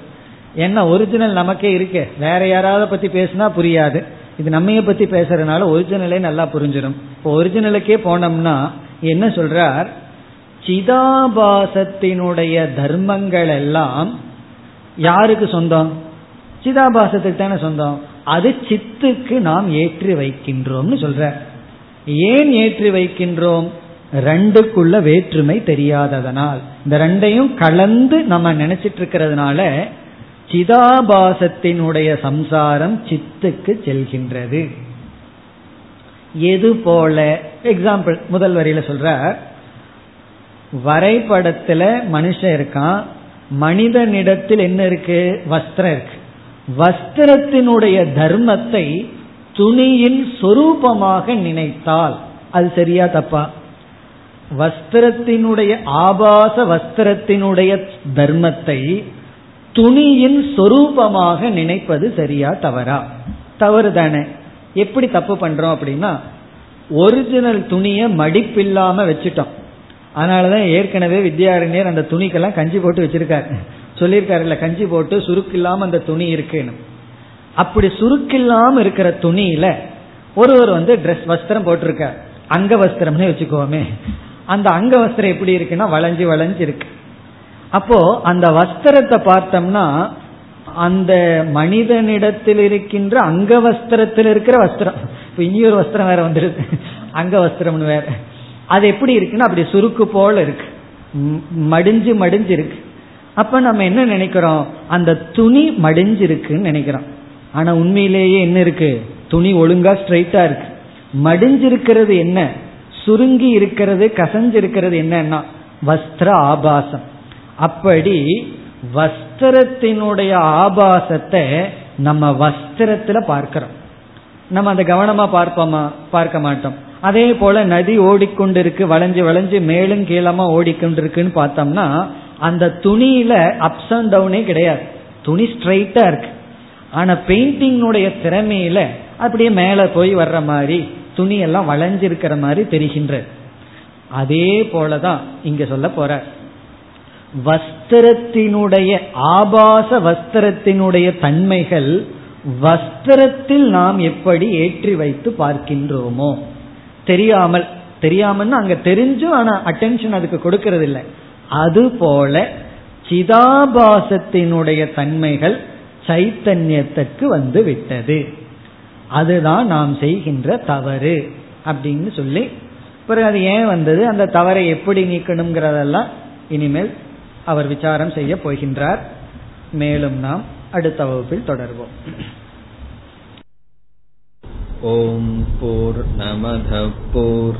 ஏன்னா ஒரிஜினல் நமக்கே இருக்கு. வேற யாராவது பத்தி பேசினா புரியாது. இது நம்மைய பத்தி பேசுறதுனால ஒரிஜினலே நல்லா புரிஞ்சிடும் இப்போ ஒரிஜினலுக்கே போனோம்னா என்ன சொல்றார்? சிதாபாசத்தினுடைய தர்மங்கள் எல்லாம் யாருக்கு சொந்தம்? சிதாபாசத்துக்கு தானே சொந்தம். அது சித்துக்கு நாம் ஏற்றி வைக்கின்றோம்னு சொல்ற ஏன் ஏற்றி வைக்கின்றோம்? ரெண்டுக்குள்ள வேற்றுமை தெரியாததனால் இந்த ரெண்டையும் கலந்து நம்ம நினைச்சிட்டு இருக்கிறதுனால சிதாபாசத்தினுடைய சம்சாரம் சித்துக்கு செல்கின்றது. எது போல? எக்ஸாம்பிள் முதல் வரியில சொல்ற வரைபடத்துல மனுஷன் இருக்கான் மனிதனிடத்தில் என்ன இருக்கு? வஸ்திரம் இருக்கு. வஸ்திரத்தினுடைய தர்மத்தை துணியின் சொரூபமாக நினைத்தால் அது சரியா தப்பா? வஸ்திரத்தினுடைய ஆபாச வஸ்திரத்தினுடைய தர்மத்தை துணியின் சொரூபமாக நினைப்பது சரியா தவறா? தவறு தானே எப்படி தப்பு பண்றோம் அப்படின்னா ஒரிஜினல் துணியை மடிப்பில்லாம வச்சுட்டோம். அதனாலதான் ஏற்கனவே வித்யாரண்யர் அந்த துணிக்கெல்லாம் கஞ்சி போட்டு வச்சிருக்காரு. சொல்லியிருக்காரு இல்ல கஞ்சி போட்டு சுருக்கு இல்லாம அந்த துணி இருக்குன்னு. அப்படி சுருக்கில்லாம இருக்கிற துணியில ஒருவர் வந்து ட்ரெஸ் வஸ்திரம் போட்டிருக்கார். அங்க வஸ்திரம்னு வச்சுக்கோமே. அந்த அங்க வஸ்திரம் எப்படி இருக்குன்னா வளைஞ்சு வளைஞ்சு இருக்கு. அப்போ அந்த வஸ்திரத்தை பார்த்தோம்னா அந்த மனிதனிடத்தில் இருக்கின்ற அங்க வஸ்திரத்தில் இருக்கிற வஸ்திரம். இப்ப இனியொரு வஸ்திரம் வேற வந்துருக்கு. அங்க வஸ்திரம்னு வேற. அது எப்படி இருக்குன்னா அப்படி சுருக்கு போல இருக்கு. மடிஞ்சு மடிஞ்சு இருக்கு. அப்ப நம்ம என்ன நினைக்கிறோம்? அந்த துணி மடிஞ்சிருக்குன்னு நினைக்கிறோம். ஆனா உண்மையிலேயே என்ன இருக்கு? துணி ஒழுங்கா ஸ்ட்ரைட்டா இருக்கு. மடிஞ்சிருக்கிறது என்ன? சுருங்கி இருக்கிறது கசஞ்சிருக்கிறது என்னன்னா வஸ்திர ஆபாசம். அப்படி வஸ்திரத்தினுடைய ஆபாசத்தை நம்ம வஸ்திரத்துல பார்க்கிறோம். நம்ம அதை கவனமா பார்ப்போமா? பார்க்க மாட்டோம். அதே போல நதி ஓடிக்கொண்டிருக்கு வளைஞ்சு வளைஞ்சு மேலும் கீழமா ஓடிக்கொண்டிருக்குன்னு பார்த்தோம்னா அந்த துணியில அப்ஸ் அண்ட் டவுனே கிடையாது. துணி ஸ்ட்ரைட்டா இருக்கு. ஆனா பெயிண்டிங்னுடைய திறமையில அப்படியே மேல போய் வர்ற மாதிரி துணியெல்லாம் வளைஞ்சிருக்கிற மாதிரி தெரிகின்ற. அதே போலதான் இங்க சொல்ல போற. வஸ்திரத்தினுடைய ஆபாச வஸ்திரத்தினுடைய தன்மைகள் வஸ்திரத்தில் நாம் எப்படி ஏற்றி வைத்து பார்க்கின்றோமோ. தெரியாமல் தெரியாமல்னா அங்க தெரிஞ்சும் ஆனா அட்டென்ஷன் அதுக்கு கொடுக்கறது இல்லை அதுபோல சிதாபாசத்தினுடைய தன்மைகள் சைத்தன்யத்திற்கு வந்து விட்டது. அதுதான் நாம் செய்கின்ற தவறு அப்படின்னு சொல்லி பிறகு அது ஏன் வந்தது? அந்த தவறை எப்படி நீக்கணுங்கிறதெல்லாம் இனிமேல் அவர் விசாரம் செய்ய போகின்றார். மேலும் நாம் அடுத்த வகுப்பில் தொடர்வோம். ஓம் போர் நமத போர்